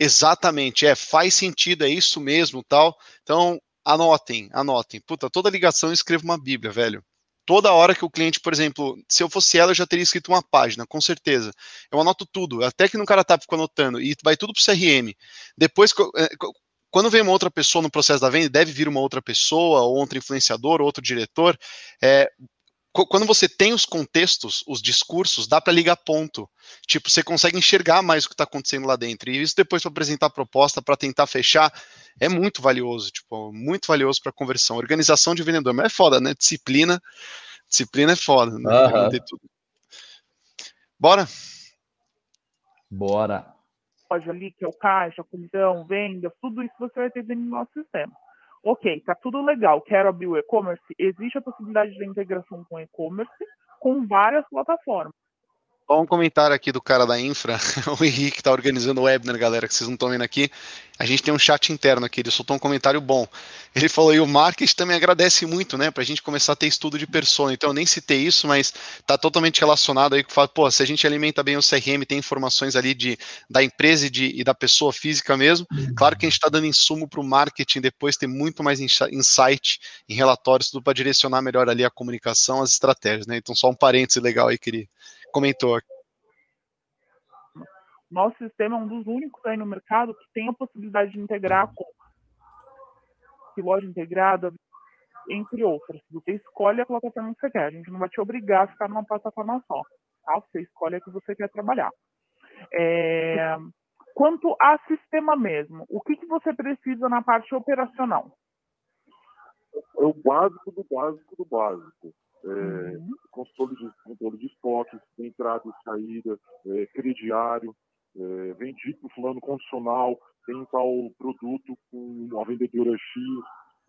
exatamente, é, faz sentido, é isso mesmo, tal. Então, anotem, anotem. Puta, toda ligação eu escrevo uma bíblia, velho. Toda hora que o cliente, por exemplo, se eu fosse ela, eu já teria escrito uma página, com certeza. Eu anoto tudo, até que no cara tá ficando anotando, e vai tudo pro CRM. Depois, é, quando vem uma outra pessoa no processo da venda, deve vir uma outra pessoa, ou outro influenciador, ou outro diretor. É, quando você tem os contextos, os discursos, dá para ligar ponto. Tipo, você consegue enxergar mais o que está acontecendo lá dentro. E isso depois para apresentar a proposta, para tentar fechar, é muito valioso, tipo, muito valioso para conversão. Organização de vendedor, mas é foda, né? Disciplina, disciplina é foda. Né? Uhum. Bora? Bora loja ali, que é o caixa, comissão, venda, tudo isso você vai ter dentro do nosso sistema. Ok, tá tudo legal, quero abrir o e-commerce, existe a possibilidade de integração com e-commerce com várias plataformas. Só um comentário aqui do cara da Infra, (laughs) o Henrique está organizando o webinar, galera, que vocês não estão vendo aqui. A gente tem um chat interno aqui, ele soltou um comentário bom. Ele falou, e o marketing também agradece muito, né, para a gente começar a ter estudo de persona. Então eu nem citei isso, mas está totalmente relacionado aí com pô, se a gente alimenta bem o CRM, tem informações ali de, da empresa e, de, e da pessoa física mesmo. Claro que a gente está dando insumo para o marketing depois ter muito mais insight em relatórios, tudo para direcionar melhor ali a comunicação, as estratégias, né? Então só um parêntese legal aí, queria comentou. Nosso sistema é um dos únicos aí no mercado que tem a possibilidade de integrar com loja integrada, entre outras. Você escolhe a plataforma que você quer. A gente não vai te obrigar a ficar numa plataforma só. Tá? Você escolhe a que você quer trabalhar. É... Quanto a sistema mesmo, o que, que você precisa na parte operacional? É o básico do básico do básico é, uhum. controle, de, controle de estoques, entrada e saída, é, crediário, é, o fulano condicional, tem tal produto com a vendedora X,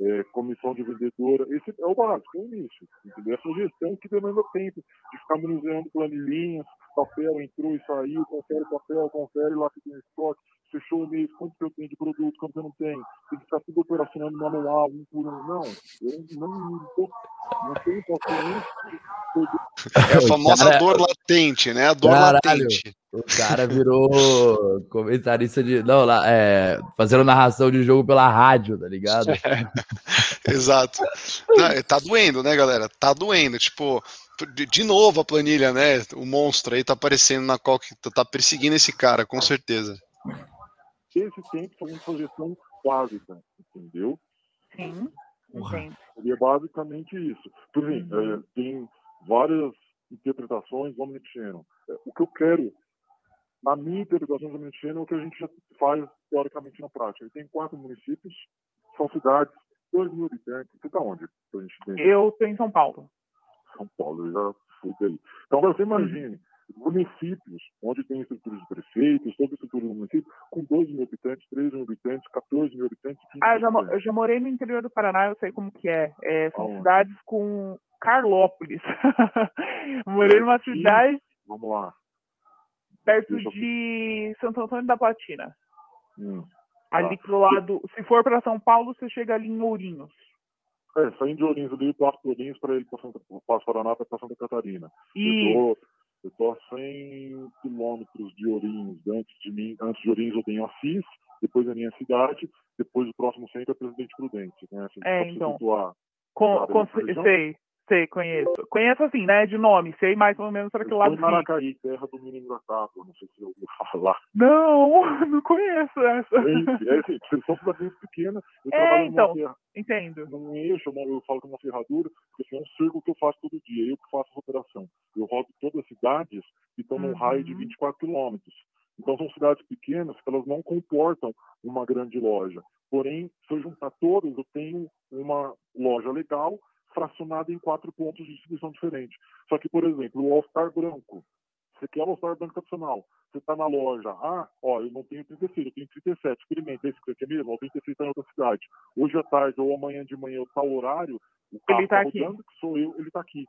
é, comissão de vendedora, esse é o básico, é o início, entendeu? Essa gestão que demanda tempo de ficar manuseando planilhinhas, papel entrou e saiu, confere papel, confere lá que tem estoque, fechou o mês, quanto eu tenho de produto, quanto eu não tenho, tem que estar tudo operacionando manual, um por um. Não, eu não, não, não tenho paciência. É a famosa cara, dor latente, né? A dor caralho, latente. O cara virou comentarista de. Não, lá, é, fazendo narração de jogo pela rádio, tá ligado? (laughs) É, exato. Não, tá doendo, né, galera? Tá doendo. Tipo, de, de, novo a planilha, né? O monstro aí tá aparecendo na qual que tá perseguindo esse cara, com certeza esse tempo fazendo projeção básica, entendeu? Sim. Seria basicamente isso. Por exemplo, uhum. é, tem várias interpretações do Omnichannel. É, o que eu quero, na minha interpretação do Omnichannel, é o que a gente já faz teoricamente na prática. Ele tem quatro municípios, são cidades, dois mil habitantes. Você está onde? Eu estou em São Paulo. São Paulo, eu já fui daí. Então, você imagine, municípios onde tem estruturas de a estrutura do município, com 12 mil habitantes, 13 mil habitantes, 14 mil habitantes. Ah, eu já, eu já, morei no interior do Paraná, eu sei como que é. é são Aonde? cidades com Carlópolis. (laughs) morei numa cidade. Vamos lá. Perto de Santo Antônio da Platina. Hum, ali tá. pro lado. Se for para São Paulo, você chega ali em Ourinhos. É, saindo de Ourinhos ali, passo por Ourinhos para ele para Paraná para Santa Catarina. E... Eu eu estou a 100 quilômetros de Ourinhos, antes de mim, antes de Ourinhos eu tenho Assis, depois a minha cidade, depois o próximo centro é Presidente Prudente, conhece? É, então, com, com, sei, sei, conheço. Conheço assim, né, de nome, sei mais ou menos para que lado. Maracaí, terra do Menino Engraçado, não sei se você ouviu falar. Não, (laughs) não conheço essa. É, é assim, vocês são cidades pequenas, eu é, trabalho então, entendo. num eixo, eu falo com uma ferradura, porque assim, é um círculo que eu faço todo dia, eu que faço a operação. Eu rodo todas as cidades que estão num uhum. raio de 24 quilômetros. Então são cidades pequenas que elas não comportam uma grande loja. Porém, se eu juntar todas, eu tenho uma loja legal fracionada em quatro pontos de distribuição diferentes. Só que, por exemplo, o All-Star branco, você quer o All-Star branco tradicional, você está na loja, ah, ó, eu não tenho 36, eu tenho 37, experimenta, esse aqui é mesmo, o 36 está em outra cidade. Hoje à tarde ou amanhã de manhã, tal horário, o carro está tá rodando, que sou eu, ele está aqui.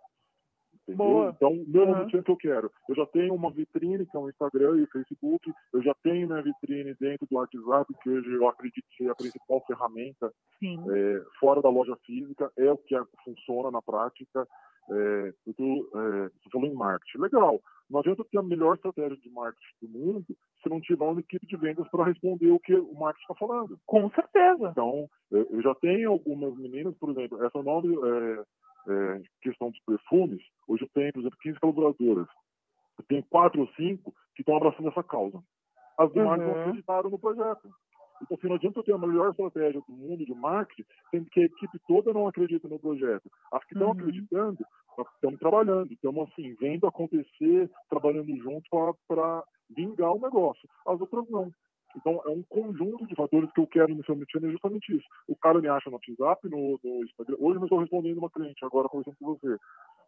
Entendeu? Então, meu uhum. objetivo que eu quero. Eu já tenho uma vitrine, que é o Instagram e o Facebook. Eu já tenho minha vitrine dentro do WhatsApp, que hoje eu acredito ser a principal ferramenta é, fora da loja física. É o que funciona na prática. É, tu, é, você falou em marketing. Legal. Não adianta ter a melhor estratégia de marketing do mundo se não tiver uma equipe de vendas para responder o que o marketing está falando. Com certeza. Então, eu já tenho algumas meninas, por exemplo, essa nome é, é, questão dos perfumes, hoje eu tenho, por exemplo, 15 colaboradoras. Eu tenho quatro ou cinco que estão abraçando essa causa. As demais uhum. não acreditaram no projeto. Então, assim, não adianta eu ter a melhor estratégia do mundo de marketing, sendo que a equipe toda não acredita no projeto. As que estão uhum. acreditando, estamos trabalhando, estamos assim, vendo acontecer, trabalhando junto para vingar o negócio. As outras não. Então, é um conjunto de fatores que eu quero no seu Channel, é justamente isso. O cara me acha no WhatsApp, no, no Instagram. Hoje eu estou respondendo uma cliente, agora conversando com você.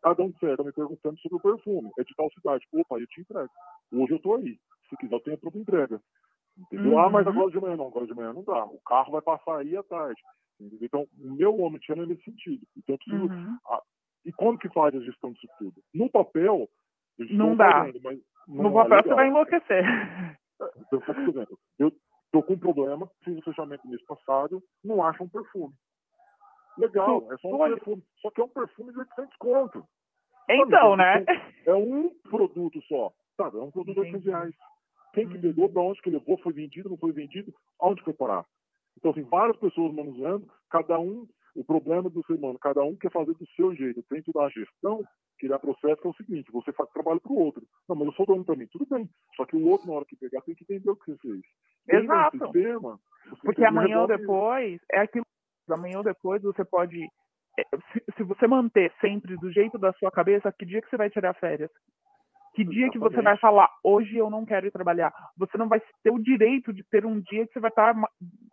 Tá dando certo, me perguntando sobre o perfume. É de tal cidade. Opa, eu te entrego. Hoje eu estou aí. Se quiser, eu tenho a própria entrega. Entendeu? Uhum. Ah, mas agora de manhã não. Agora de manhã não dá. O carro vai passar aí à tarde. Entendeu? Então, o meu Channel é nesse sentido. Então, eu preciso... Uhum. Ah, e como que faz a gestão disso tudo? No papel, não dá. Fazendo, mas no papel você vai enlouquecer. Então, exemplo, eu estou com um problema, fiz o um fechamento mês passado, não acho um perfume. Legal, é só um perfume. Só que é um perfume de 800 conto. Então, né? É um produto só. Sabe? É um produto de 800 reais. Quem que pegou, para onde que levou, foi vendido, não foi vendido, aonde foi parar? Então, assim, várias pessoas manuseando, cada um, o problema do ser humano, cada um quer fazer do seu jeito, dentro da gestão, criar processo é o seguinte, você faz trabalho para o outro. Não, mas eu sou dono também, tudo bem. Só que o outro, na hora que pegar, tem que entender o que você fez. Exato. Sistema, Porque amanhã ou depois, é aquilo, amanhã ou depois você pode, é, se, se, você manter sempre do jeito da sua cabeça, que dia que você vai tirar férias? Que dia Exatamente. que você vai falar, hoje eu não quero ir trabalhar? Você não vai ter o direito de ter um dia que você vai estar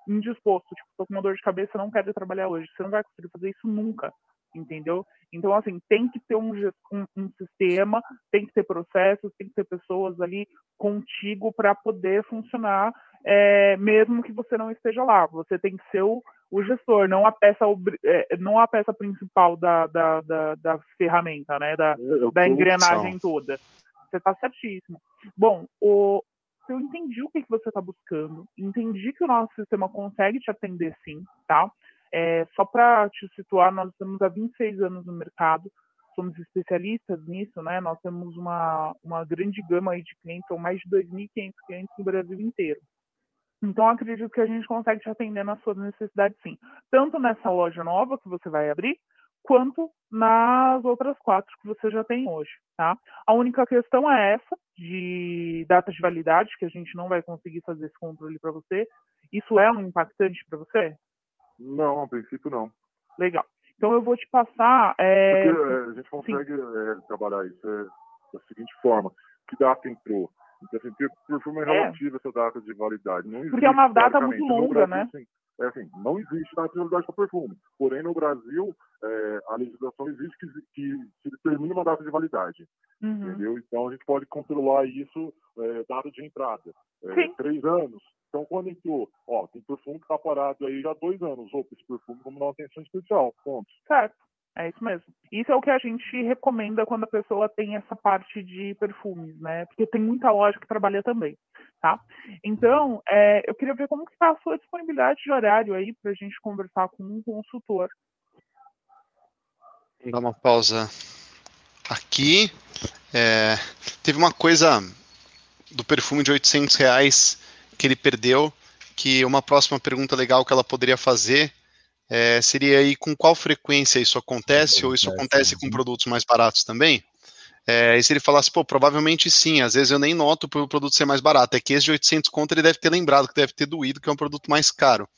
indisposto. Tipo, tô com uma dor de cabeça, não quero ir trabalhar hoje. Você não vai conseguir fazer isso nunca entendeu? Então, assim, tem que ter um, um, um, sistema, tem que ter processos, tem que ter pessoas ali contigo para poder funcionar, é, mesmo que você não esteja lá. Você tem que ser o, o gestor, não a peça, é, não a peça principal da, da, da, da ferramenta, né? Da, da engrenagem toda. Você está certíssimo. Bom, o, eu entendi o que, que você está buscando, entendi que o nosso sistema consegue te atender sim, tá? É, só para te situar, nós estamos há 26 anos no mercado, somos especialistas nisso, né? Nós temos uma, uma grande gama aí de clientes, são mais de 2.500 clientes no Brasil inteiro. Então, acredito que a gente consegue te atender nas suas necessidades, sim. Tanto nessa loja nova que você vai abrir, quanto nas outras quatro que você já tem hoje, tá? A única questão é essa, de data de validade, que a gente não vai conseguir fazer esse controle para você. Isso é um impactante para você? Não, a princípio não. Legal. Então eu vou te passar. É... Porque, é, a gente consegue é, trabalhar isso é, da seguinte forma: que data entrou? Então, assim, perfume é, é relativo essa data de validade. Não existe, Porque é uma data muito longa, Brasil, né? Assim, é assim, não existe data de validade para perfume. Porém, no Brasil, é, a legislação existe que, que se determine uma data de validade. Uhum. Entendeu? Então, a gente pode controlar isso, é, data de entrada. Três anos. Então, quando entrou, ó, tem perfume que está parado aí já há dois anos. Opa, esse perfume como uma atenção especial. Ponto. Certo. É isso mesmo. Isso é o que a gente recomenda quando a pessoa tem essa parte de perfumes, né? Porque tem muita loja que trabalha também, tá? Então, é, eu queria ver como que está a sua disponibilidade de horário aí para a gente conversar com um consultor. Vou dar uma pausa aqui. É, teve uma coisa do perfume de 800 reais que ele perdeu, que uma próxima pergunta legal que ela poderia fazer é, seria aí com qual frequência isso acontece, ou isso acontece com produtos mais baratos também? É, e se ele falasse, pô, provavelmente sim, às vezes eu nem noto por o produto ser mais barato, é que esse de 800 conto ele deve ter lembrado que deve ter doído, que é um produto mais caro.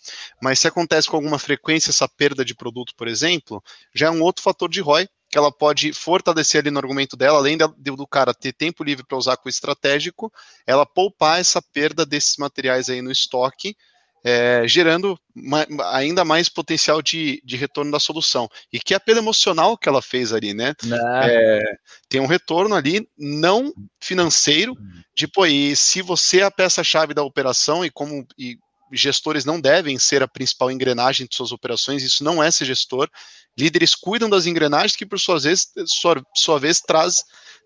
Mas se acontece com alguma frequência essa perda de produto, por exemplo, já é um outro fator de ROI, que ela pode fortalecer ali no argumento dela, além do cara ter tempo livre para usar com o estratégico, ela poupar essa perda desses materiais aí no estoque, é, gerando ma ainda mais potencial de, de retorno da solução. E que apelo emocional que ela fez ali, né? É, tem um retorno ali não financeiro, de pô, e se você é a peça-chave da operação e como e gestores não devem ser a principal engrenagem de suas operações, isso não é ser gestor. Líderes cuidam das engrenagens que, por sua vez, sua, sua vez traz,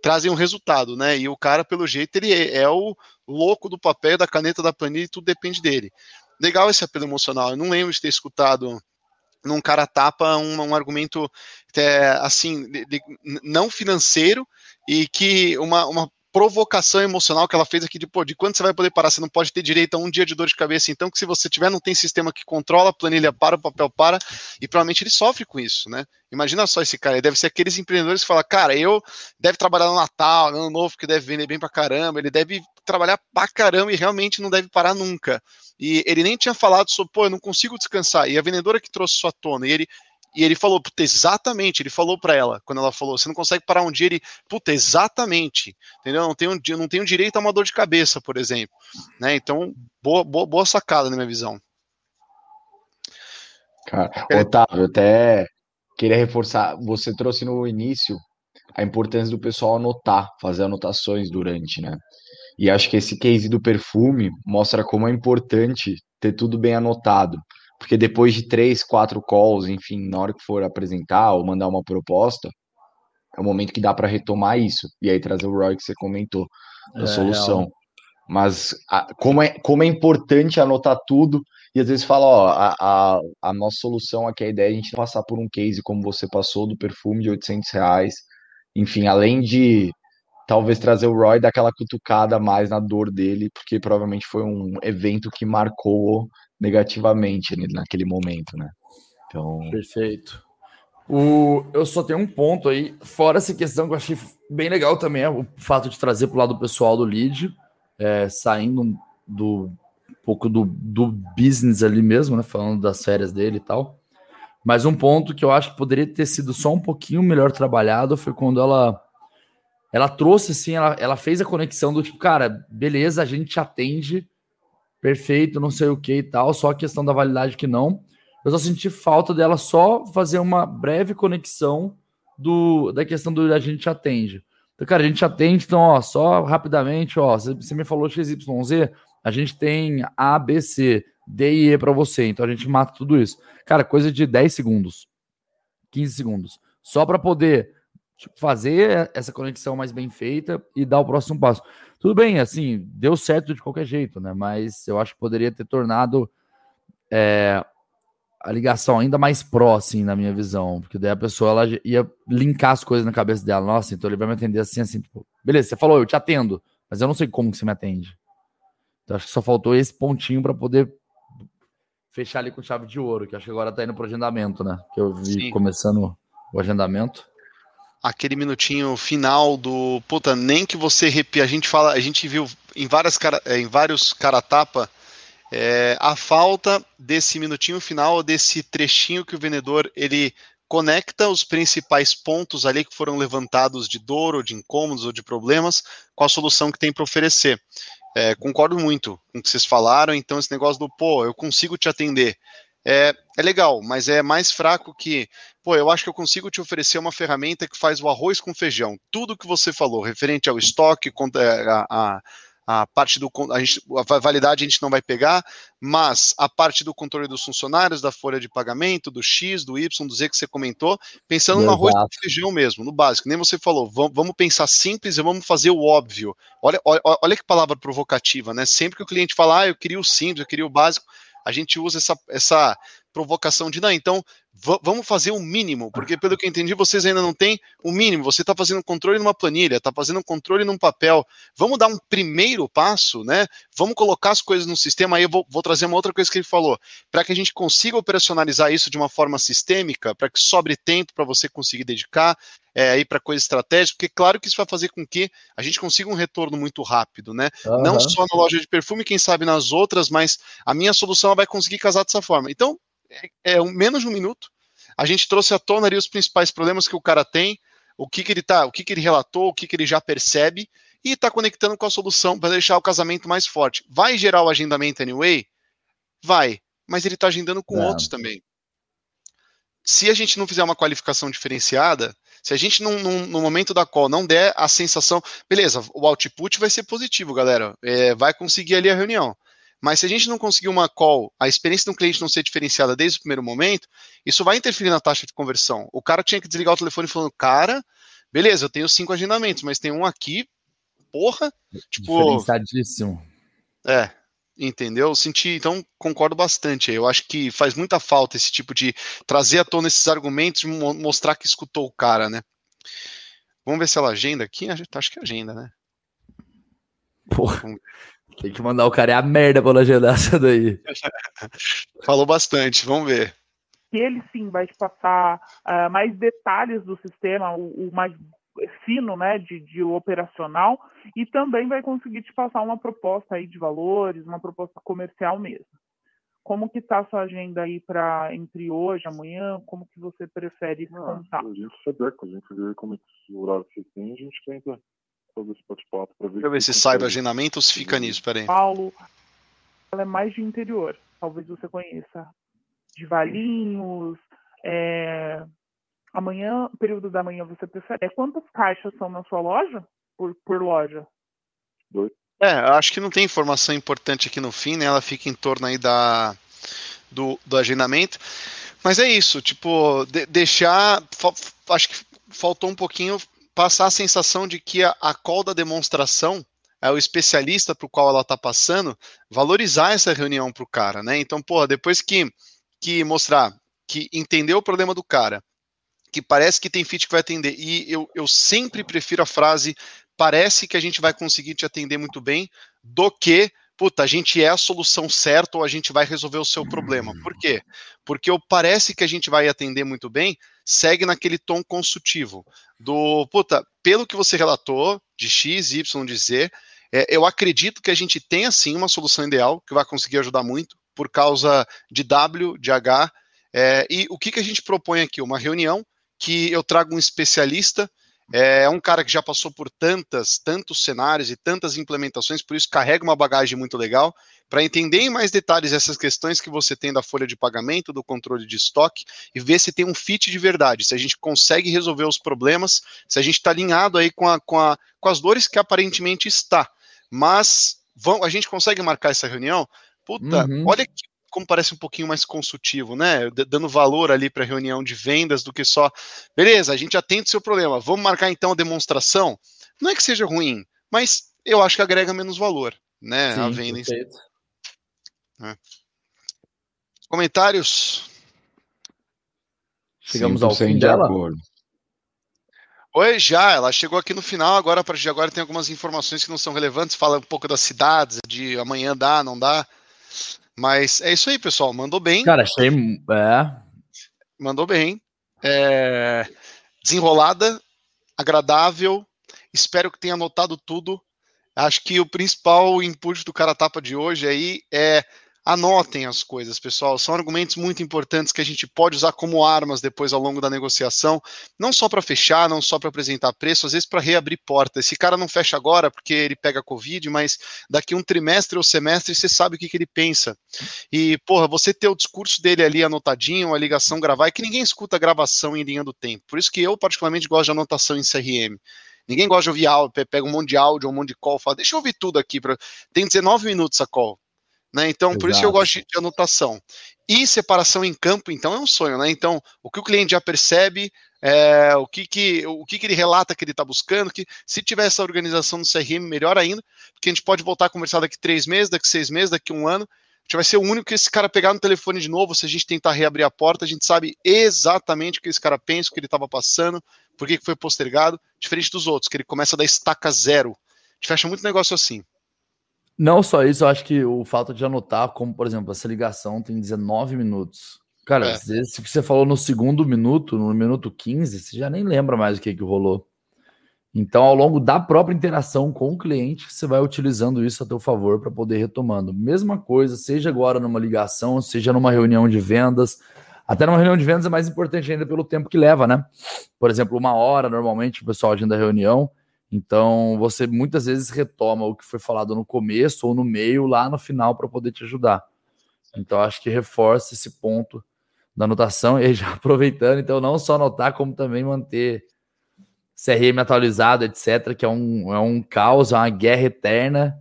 trazem um resultado, né? E o cara, pelo jeito, ele é, é o louco do papel, da caneta, da planilha, e tudo depende dele legal esse apelo emocional. Eu não lembro de ter escutado num cara tapa um, um argumento é, assim de, de, não financeiro e que uma, uma provocação emocional que ela fez aqui de, pô, de quando você vai poder parar? Você não pode ter direito a um dia de dor de cabeça, então que se você tiver, não tem sistema que controla, a planilha para, o papel para, e provavelmente ele sofre com isso, né? Imagina só esse cara, ele deve ser aqueles empreendedores que falam, cara, eu deve trabalhar no Natal, no Ano Novo, que deve vender bem pra caramba, ele deve trabalhar pra caramba e realmente não deve parar nunca. E ele nem tinha falado sobre, pô, eu não consigo descansar. E a vendedora que trouxe sua tona, e ele, e ele falou, puta, exatamente, ele falou para ela, quando ela falou, você não consegue parar um dia, ele, puta, exatamente, entendeu? Não tenho, não tenho direito a uma dor de cabeça, por exemplo, né? Então, boa, boa, boa sacada na minha visão. Cara, Otávio, até queria reforçar, você trouxe no início a importância do pessoal anotar, fazer anotações durante, né? E acho que esse case do perfume mostra como é importante ter tudo bem anotado. Porque depois de três, quatro calls, enfim, na hora que for apresentar ou mandar uma proposta, é o momento que dá para retomar isso. E aí trazer o ROI que você comentou, da é, solução. Real. Mas a, como, é, como é importante anotar tudo e às vezes fala, ó, a, a, a nossa solução aqui, a ideia é a gente passar por um case como você passou, do perfume de 800 reais. Enfim, além de talvez trazer o Roy daquela cutucada mais na dor dele, porque provavelmente foi um evento que marcou negativamente naquele momento, né? Então... Perfeito. O, eu só tenho um ponto aí, fora essa questão que eu achei bem legal também, é o fato de trazer para o lado pessoal do lead, é, saindo do um pouco do, do business ali mesmo, né? Falando das férias dele e tal. Mas um ponto que eu acho que poderia ter sido só um pouquinho melhor trabalhado foi quando ela ela trouxe assim, ela, ela fez a conexão do tipo, cara, beleza, a gente atende, perfeito, não sei o que e tal, só a questão da validade que não. Eu só senti falta dela só fazer uma breve conexão do da questão do a gente atende. Então, cara, a gente atende, então, ó, só rapidamente, ó, você me falou XYZ, a gente tem A, B, C, D e E para você, então a gente mata tudo isso. Cara, coisa de 10 segundos, 15 segundos, só para poder tipo, fazer essa conexão mais bem feita e dar o próximo passo. Tudo bem, assim, deu certo de qualquer jeito, né? Mas eu acho que poderia ter tornado é, a ligação ainda mais próxima, na minha visão, porque daí a pessoa ela ia linkar as coisas na cabeça dela. Nossa, então ele vai me atender assim, assim, tipo, beleza, você falou, eu te atendo, mas eu não sei como que você me atende. Então acho que só faltou esse pontinho para poder fechar ali com chave de ouro, que acho que agora tá indo pro agendamento, né? Que eu vi Sim. começando o agendamento aquele minutinho final do puta, nem que você repita, a gente fala, a gente viu em várias cara, eh, em vários cara tapa é a falta desse minutinho final, desse trechinho que o vendedor ele conecta os principais pontos ali que foram levantados de dor ou de incômodos ou de problemas com a solução que tem para oferecer. É, concordo muito com o que vocês falaram, então esse negócio do, pô, eu consigo te atender, é, é legal, mas é mais fraco que, pô, eu acho que eu consigo te oferecer uma ferramenta que faz o arroz com feijão, tudo que você falou, referente ao estoque, é, a, a a parte do a, gente, a validade a gente não vai pegar, mas a parte do controle dos funcionários, da folha de pagamento, do X, do Y, do Z que você comentou, pensando Exato. no arroz com feijão mesmo, no básico, nem você falou, vamos, vamos pensar simples e vamos fazer o óbvio. Olha, olha, olha que palavra provocativa, né? Sempre que o cliente fala, ah, eu queria o simples, eu queria o básico, a gente usa essa, essa provocação de não, então vamos fazer o mínimo, porque pelo que eu entendi, vocês ainda não têm o mínimo. Você está fazendo controle numa planilha, está fazendo controle num papel. Vamos dar um primeiro passo, né? Vamos colocar as coisas no sistema. Aí eu vou, vou trazer uma outra coisa que ele falou, para que a gente consiga operacionalizar isso de uma forma sistêmica, para que sobre tempo para você conseguir dedicar é, aí para coisa estratégica, porque claro que isso vai fazer com que a gente consiga um retorno muito rápido, né? Uhum. Não só na loja de perfume, quem sabe nas outras, mas a minha solução vai conseguir casar dessa forma. Então, é, é um, menos de um minuto. A gente trouxe à tona ali os principais problemas que o cara tem, o que, que ele tá, o que, que ele relatou, o que, que ele já percebe, e está conectando com a solução para deixar o casamento mais forte. Vai gerar o agendamento anyway? Vai, mas ele está agendando com é. outros também. Se a gente não fizer uma qualificação diferenciada, se a gente não, no momento da call não der a sensação, beleza, o output vai ser positivo, galera, é, vai conseguir ali a reunião. Mas se a gente não conseguir uma call, a experiência do cliente não ser diferenciada desde o primeiro momento, isso vai interferir na taxa de conversão. O cara tinha que desligar o telefone falando, cara, beleza, eu tenho cinco agendamentos, mas tem um aqui, porra, tipo. Diferenciadíssimo. É, entendeu? Eu senti, então concordo bastante. Eu acho que faz muita falta esse tipo de trazer à tona esses argumentos, mostrar que escutou o cara, né? Vamos ver se ela agenda aqui. Acho que agenda, né? Porra. Tem que mandar o cara é a merda pra agendar essa daí. (laughs) Falou bastante, vamos ver. Ele sim vai te passar uh, mais detalhes do sistema, o, o mais fino, né, de, de operacional, e também vai conseguir te passar uma proposta aí de valores, uma proposta comercial mesmo. Como que está a sua agenda aí para entre hoje, amanhã? Como que você prefere ah, contar? A gente adequa, a gente vê como é que o horário que tem, a gente tenta fazer esse bate-papo para ver. Deixa eu ver se sai do agendamento ou se fica nisso, peraí. Paulo, ela é mais de interior, talvez você conheça. De Valinhos, é... amanhã, período da manhã você prefere. É, quantas caixas são na sua loja? Por, por loja? Dois. É, acho que não tem informação importante aqui no fim, né? Ela fica em torno aí da, do, do agendamento. Mas é isso, tipo, de, deixar. Acho que faltou um pouquinho passar a sensação de que a, a call da demonstração é o especialista para o qual ela está passando, valorizar essa reunião para o cara, né? Então, porra, depois que, que mostrar que entendeu o problema do cara, que parece que tem fit que vai atender, e eu, eu sempre prefiro a frase parece que a gente vai conseguir te atender muito bem, do que puta, a gente é a solução certa ou a gente vai resolver o seu problema. Por quê? Porque eu parece que a gente vai atender muito bem, segue naquele tom consultivo do, puta, pelo que você relatou, de X, Y, de Z, é, eu acredito que a gente tem, assim, uma solução ideal que vai conseguir ajudar muito por causa de W, de H, é, e o que, que a gente propõe aqui? Uma reunião que eu trago um especialista é um cara que já passou por tantas, tantos cenários e tantas implementações, por isso carrega uma bagagem muito legal para entender em mais detalhes essas questões que você tem da folha de pagamento, do controle de estoque e ver se tem um fit de verdade, se a gente consegue resolver os problemas, se a gente está alinhado aí com, a, com, a, com as dores que aparentemente está. Mas vão, a gente consegue marcar essa reunião? Puta, uhum. olha que como parece um pouquinho mais consultivo, né? Dando valor ali para a reunião de vendas do que só, beleza, a gente atende o seu problema, vamos marcar então a demonstração. Não é que seja ruim, mas eu acho que agrega menos valor, né? Sim, a venda em si. É. Comentários? Chegamos ao fim dela. Acordo. Oi, já, ela chegou aqui no final, agora a partir de agora tem algumas informações que não são relevantes, fala um pouco das cidades, de amanhã dá, não dá. Mas é isso aí, pessoal. Mandou bem. Cara, achei. É. Mandou bem. É... Desenrolada, agradável. Espero que tenha anotado tudo. Acho que o principal input do cara tapa de hoje aí é Anotem as coisas, pessoal. São argumentos muito importantes que a gente pode usar como armas depois ao longo da negociação, não só para fechar, não só para apresentar preço, às vezes para reabrir portas. Esse cara não fecha agora porque ele pega Covid, mas daqui um trimestre ou semestre você sabe o que, que ele pensa. E, porra, você ter o discurso dele ali anotadinho, a ligação gravar, é que ninguém escuta a gravação em linha do tempo. Por isso que eu, particularmente, gosto de anotação em CRM. Ninguém gosta de ouvir áudio, pega um monte de áudio, um monte de call, fala, deixa eu ouvir tudo aqui. Pra... Tem 19 minutos a call. Né? Então, Exato. por isso que eu gosto de, de anotação. E separação em campo, então, é um sonho, né? Então, o que o cliente já percebe, é, o, que, que, o que, que ele relata que ele está buscando, que se tiver essa organização no CRM, melhor ainda, porque a gente pode voltar a conversar daqui três meses, daqui seis meses, daqui um ano. A gente vai ser o único que esse cara pegar no telefone de novo, se a gente tentar reabrir a porta, a gente sabe exatamente o que esse cara pensa, o que ele estava passando, por que, foi postergado, diferente dos outros, que ele começa da estaca zero. A gente fecha muito negócio assim. Não só isso, eu acho que o fato de anotar, como por exemplo, essa ligação tem 19 minutos. Cara, é. às vezes, se você falou no segundo minuto, no minuto 15, você já nem lembra mais o que, que rolou. Então, ao longo da própria interação com o cliente, você vai utilizando isso a teu favor para poder retomando. Mesma coisa, seja agora numa ligação, seja numa reunião de vendas. Até numa reunião de vendas é mais importante ainda pelo tempo que leva, né? Por exemplo, uma hora normalmente o pessoal agenda a reunião. Então, você muitas vezes retoma o que foi falado no começo ou no meio, lá no final, para poder te ajudar. Então, acho que reforça esse ponto da anotação. (laughs) E já aproveitando, então, não só anotar, como também manter CRM atualizado, etc., que é um, é um caos, é uma guerra eterna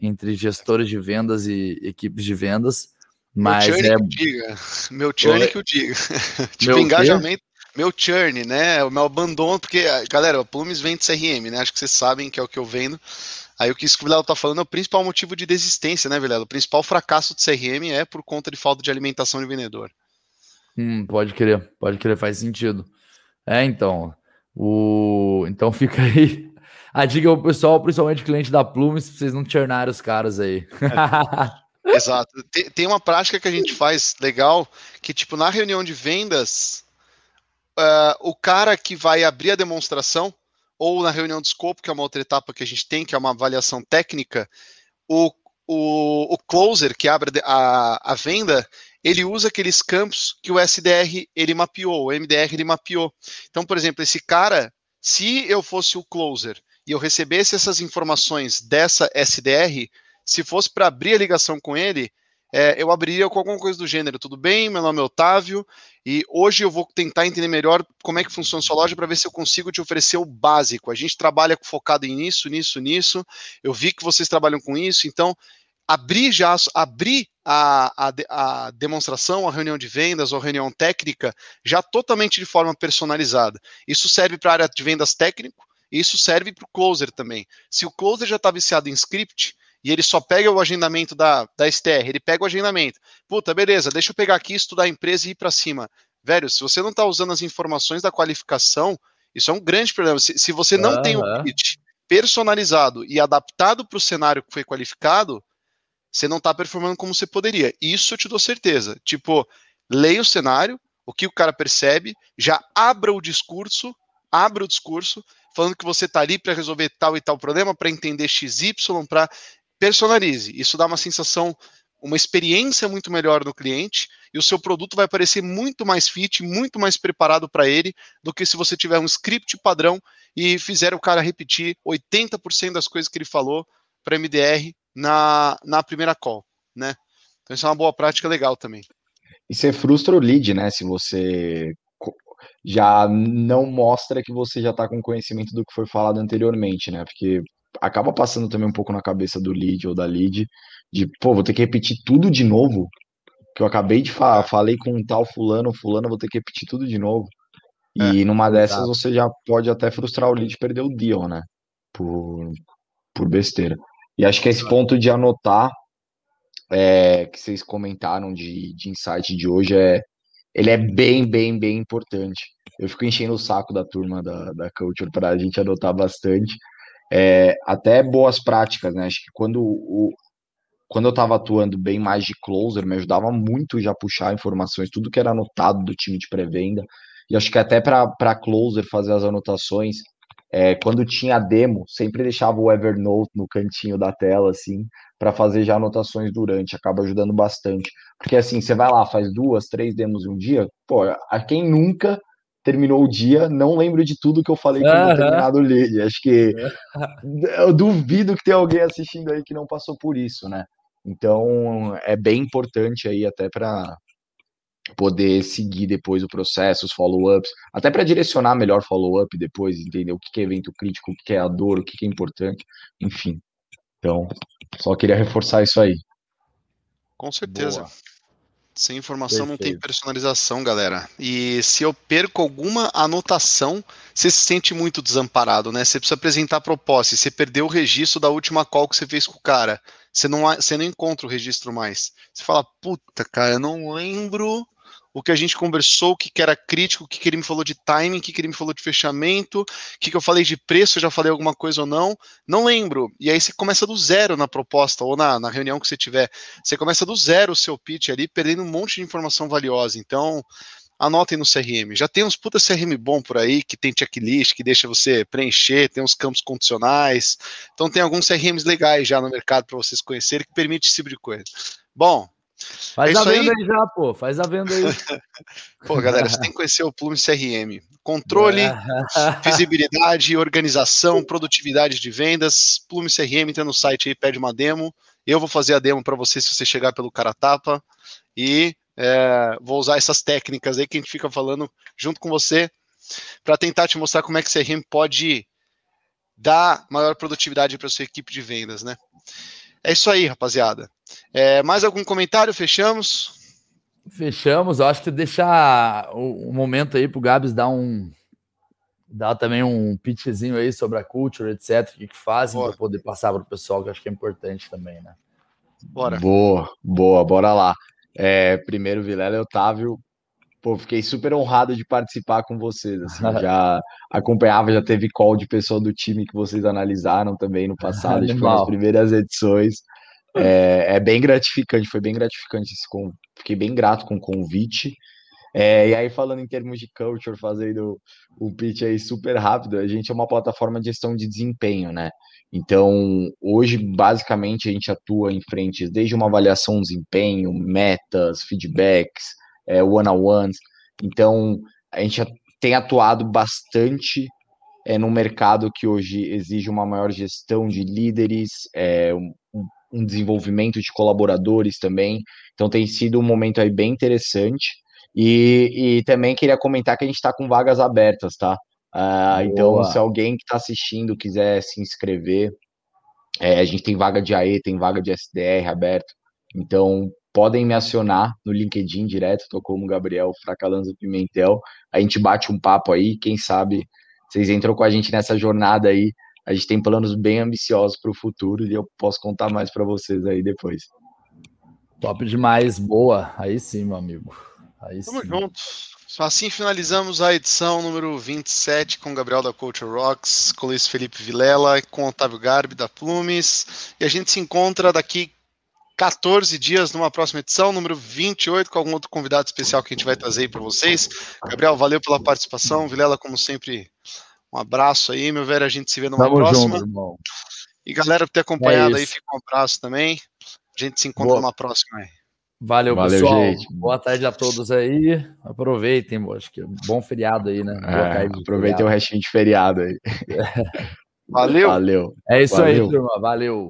entre gestores de vendas e equipes de vendas. Mas meu é. Que diga. Meu churn que o diga. (laughs) tipo, meu engajamento, meu churn, né? O meu abandono, porque, galera, o Plumes vende CRM, né? Acho que vocês sabem que é o que eu vendo. Aí o que o Vilela tá falando é o principal motivo de desistência, né, Vilela? O principal fracasso de CRM é por conta de falta de alimentação de vendedor. Hum, pode crer, pode crer, faz sentido. É, então. O... Então (laughs) fica aí a dica pro pessoal, principalmente cliente da Plumes, pra vocês não churnarem os caras aí. (laughs) Exato. Tem, tem uma prática que a gente faz legal, que tipo, na reunião de vendas, uh, o cara que vai abrir a demonstração, ou na reunião de escopo, que é uma outra etapa que a gente tem, que é uma avaliação técnica, o, o, o closer que abre a, a venda, ele usa aqueles campos que o SDR ele mapeou, o MDR ele mapeou. Então, por exemplo, esse cara, se eu fosse o closer e eu recebesse essas informações dessa SDR, se fosse para abrir a ligação com ele, é, eu abriria com alguma coisa do gênero. Tudo bem? Meu nome é Otávio e hoje eu vou tentar entender melhor como é que funciona a sua loja para ver se eu consigo te oferecer o básico. A gente trabalha focado em nisso, nisso, nisso. Eu vi que vocês trabalham com isso, então abrir já abrir a, a, a, demonstração, a reunião de vendas ou reunião técnica já totalmente de forma personalizada. Isso serve para a área de vendas técnico, e isso serve para o closer também. Se o closer já está viciado em script, e ele só pega o agendamento da, da STR, ele pega o agendamento. Puta, beleza, deixa eu pegar aqui, estudar a empresa e ir para cima. Velho, se você não está usando as informações da qualificação, isso é um grande problema. Se, se você não uhum. tem um pitch personalizado e adaptado para o cenário que foi qualificado, você não está performando como você poderia. Isso eu te dou certeza. Tipo, leia o cenário, o que o cara percebe, já abra o discurso, abra o discurso, falando que você está ali para resolver tal e tal problema, para entender XY, para personalize. Isso dá uma sensação, uma experiência muito melhor no cliente e o seu produto vai parecer muito mais fit, muito mais preparado para ele do que se você tiver um script padrão e fizer o cara repetir 80% das coisas que ele falou para MDR na, na primeira call, né? Então isso é uma boa prática legal também. E você frustra o lead, né? Se você já não mostra que você já está com conhecimento do que foi falado anteriormente, né? Porque acaba passando também um pouco na cabeça do lead ou da lead, de, pô, vou ter que repetir tudo de novo, que eu acabei de falar, falei com um tal fulano, fulano, vou ter que repetir tudo de novo. E é, numa dessas você já pode até frustrar o lead e perder o deal, né? Por, por besteira. E acho que esse ponto de anotar é, que vocês comentaram de, de insight de hoje é ele é bem, bem, bem importante. Eu fico enchendo o saco da turma da, da Culture para a gente anotar bastante, é, até boas práticas, né? Acho que quando, o, quando eu estava atuando bem mais de closer, me ajudava muito já puxar informações, tudo que era anotado do time de pré-venda. E acho que até para closer fazer as anotações, é, quando tinha demo, sempre deixava o Evernote no cantinho da tela, assim, para fazer já anotações durante, acaba ajudando bastante. Porque assim, você vai lá, faz duas, três demos em um dia, pô, a quem nunca terminou o dia, não lembro de tudo que eu falei que uhum. determinado lead. Acho que (laughs) eu duvido que tenha alguém assistindo aí que não passou por isso, né? Então é bem importante aí até para poder seguir depois o processo, os follow-ups, até para direcionar melhor follow-up depois, entender o que é evento crítico, o que é a dor, o que é importante, enfim. Então, só queria reforçar isso aí. Com certeza. Boa. Sem informação Perfeito. não tem personalização, galera. E se eu perco alguma anotação, você se sente muito desamparado, né? Você precisa apresentar a proposta. E você perdeu o registro da última call que você fez com o cara. Você não, você não encontra o registro mais. Você fala, puta, cara, eu não lembro o que a gente conversou, o que, que era crítico, o que, que ele me falou de timing, o que, que ele me falou de fechamento, o que, que eu falei de preço, eu já falei alguma coisa ou não, não lembro. E aí você começa do zero na proposta ou na, na reunião que você tiver. Você começa do zero o seu pitch ali, perdendo um monte de informação valiosa. Então, anotem no CRM. Já tem uns puta CRM bom por aí, que tem checklist, que deixa você preencher, tem uns campos condicionais. Então tem alguns CRMs legais já no mercado para vocês conhecerem que permite esse tipo de coisa. Bom, Faz é a venda aí. aí. já, pô. Faz a venda aí. (laughs) pô, galera, você tem que conhecer o Plume CRM. Controle, (laughs) visibilidade, organização, produtividade de vendas. Plume CRM, entra no site aí, pede uma demo. Eu vou fazer a demo para você se você chegar pelo cara tapa. E é, vou usar essas técnicas aí que a gente fica falando junto com você para tentar te mostrar como é que o CRM pode dar maior produtividade para sua equipe de vendas, né? É isso aí, rapaziada. É, mais algum comentário? Fechamos? Fechamos. Eu acho que deixar o, o momento aí para o Gabs dar um dar também um pitchzinho aí sobre a culture, etc. O que, que fazem para poder passar para o pessoal, que eu acho que é importante também, né? Bora. Boa, boa, bora lá. É, primeiro, Vilela e Otávio, pô, fiquei super honrado de participar com vocês. Assim, (laughs) já acompanhava, já teve call de pessoa do time que vocês analisaram também no passado, acho que nas primeiras edições. É, é, bem gratificante, foi bem gratificante esse com, fiquei bem grato com o convite. É, e aí, falando em termos de culture, fazendo o pitch aí super rápido, a gente é uma plataforma de gestão de desempenho, né? Então, hoje, basicamente, a gente atua em frentes desde uma avaliação de desempenho, metas, feedbacks, é, one-on-ones. Então, a gente tem atuado bastante é, no mercado que hoje exige uma maior gestão de líderes, é, um, um, desenvolvimento de colaboradores também. Então, tem sido um momento aí bem interessante. E, e também queria comentar que a gente está com vagas abertas, tá? Uh, então, se alguém que está assistindo quiser se inscrever, é, a gente tem vaga de AE, tem vaga de SDR aberto. Então, podem me acionar no LinkedIn direto, estou como Gabriel Fracalanza Pimentel. A gente bate um papo aí, quem sabe vocês entram com a gente nessa jornada aí. A gente tem planos bem ambiciosos para o futuro e eu posso contar mais para vocês aí depois. Top demais, boa. Aí sim, meu amigo. Aí Tamo sim. junto. Assim finalizamos a edição número 27 com o Gabriel da Culture Rocks, com o Luiz Felipe Vilela, com o Otávio Garbi da Plumes. E a gente se encontra daqui 14 dias numa próxima edição, número 28, com algum outro convidado especial que a gente vai trazer aí para vocês. Gabriel, valeu pela participação. Vilela, como sempre, um abraço aí, meu velho. A gente se vê numa Tamo próxima. Junto, e galera, por ter acompanhado é aí, fica um abraço também. A gente se encontra Boa. numa próxima aí. Valeu, Valeu pessoal. Gente. Boa tarde a todos aí. Aproveitem, acho que é um bom feriado aí, né? É, aproveitem o restinho de feriado aí. (laughs) Valeu. Valeu. É isso Valeu. aí, turma. Valeu.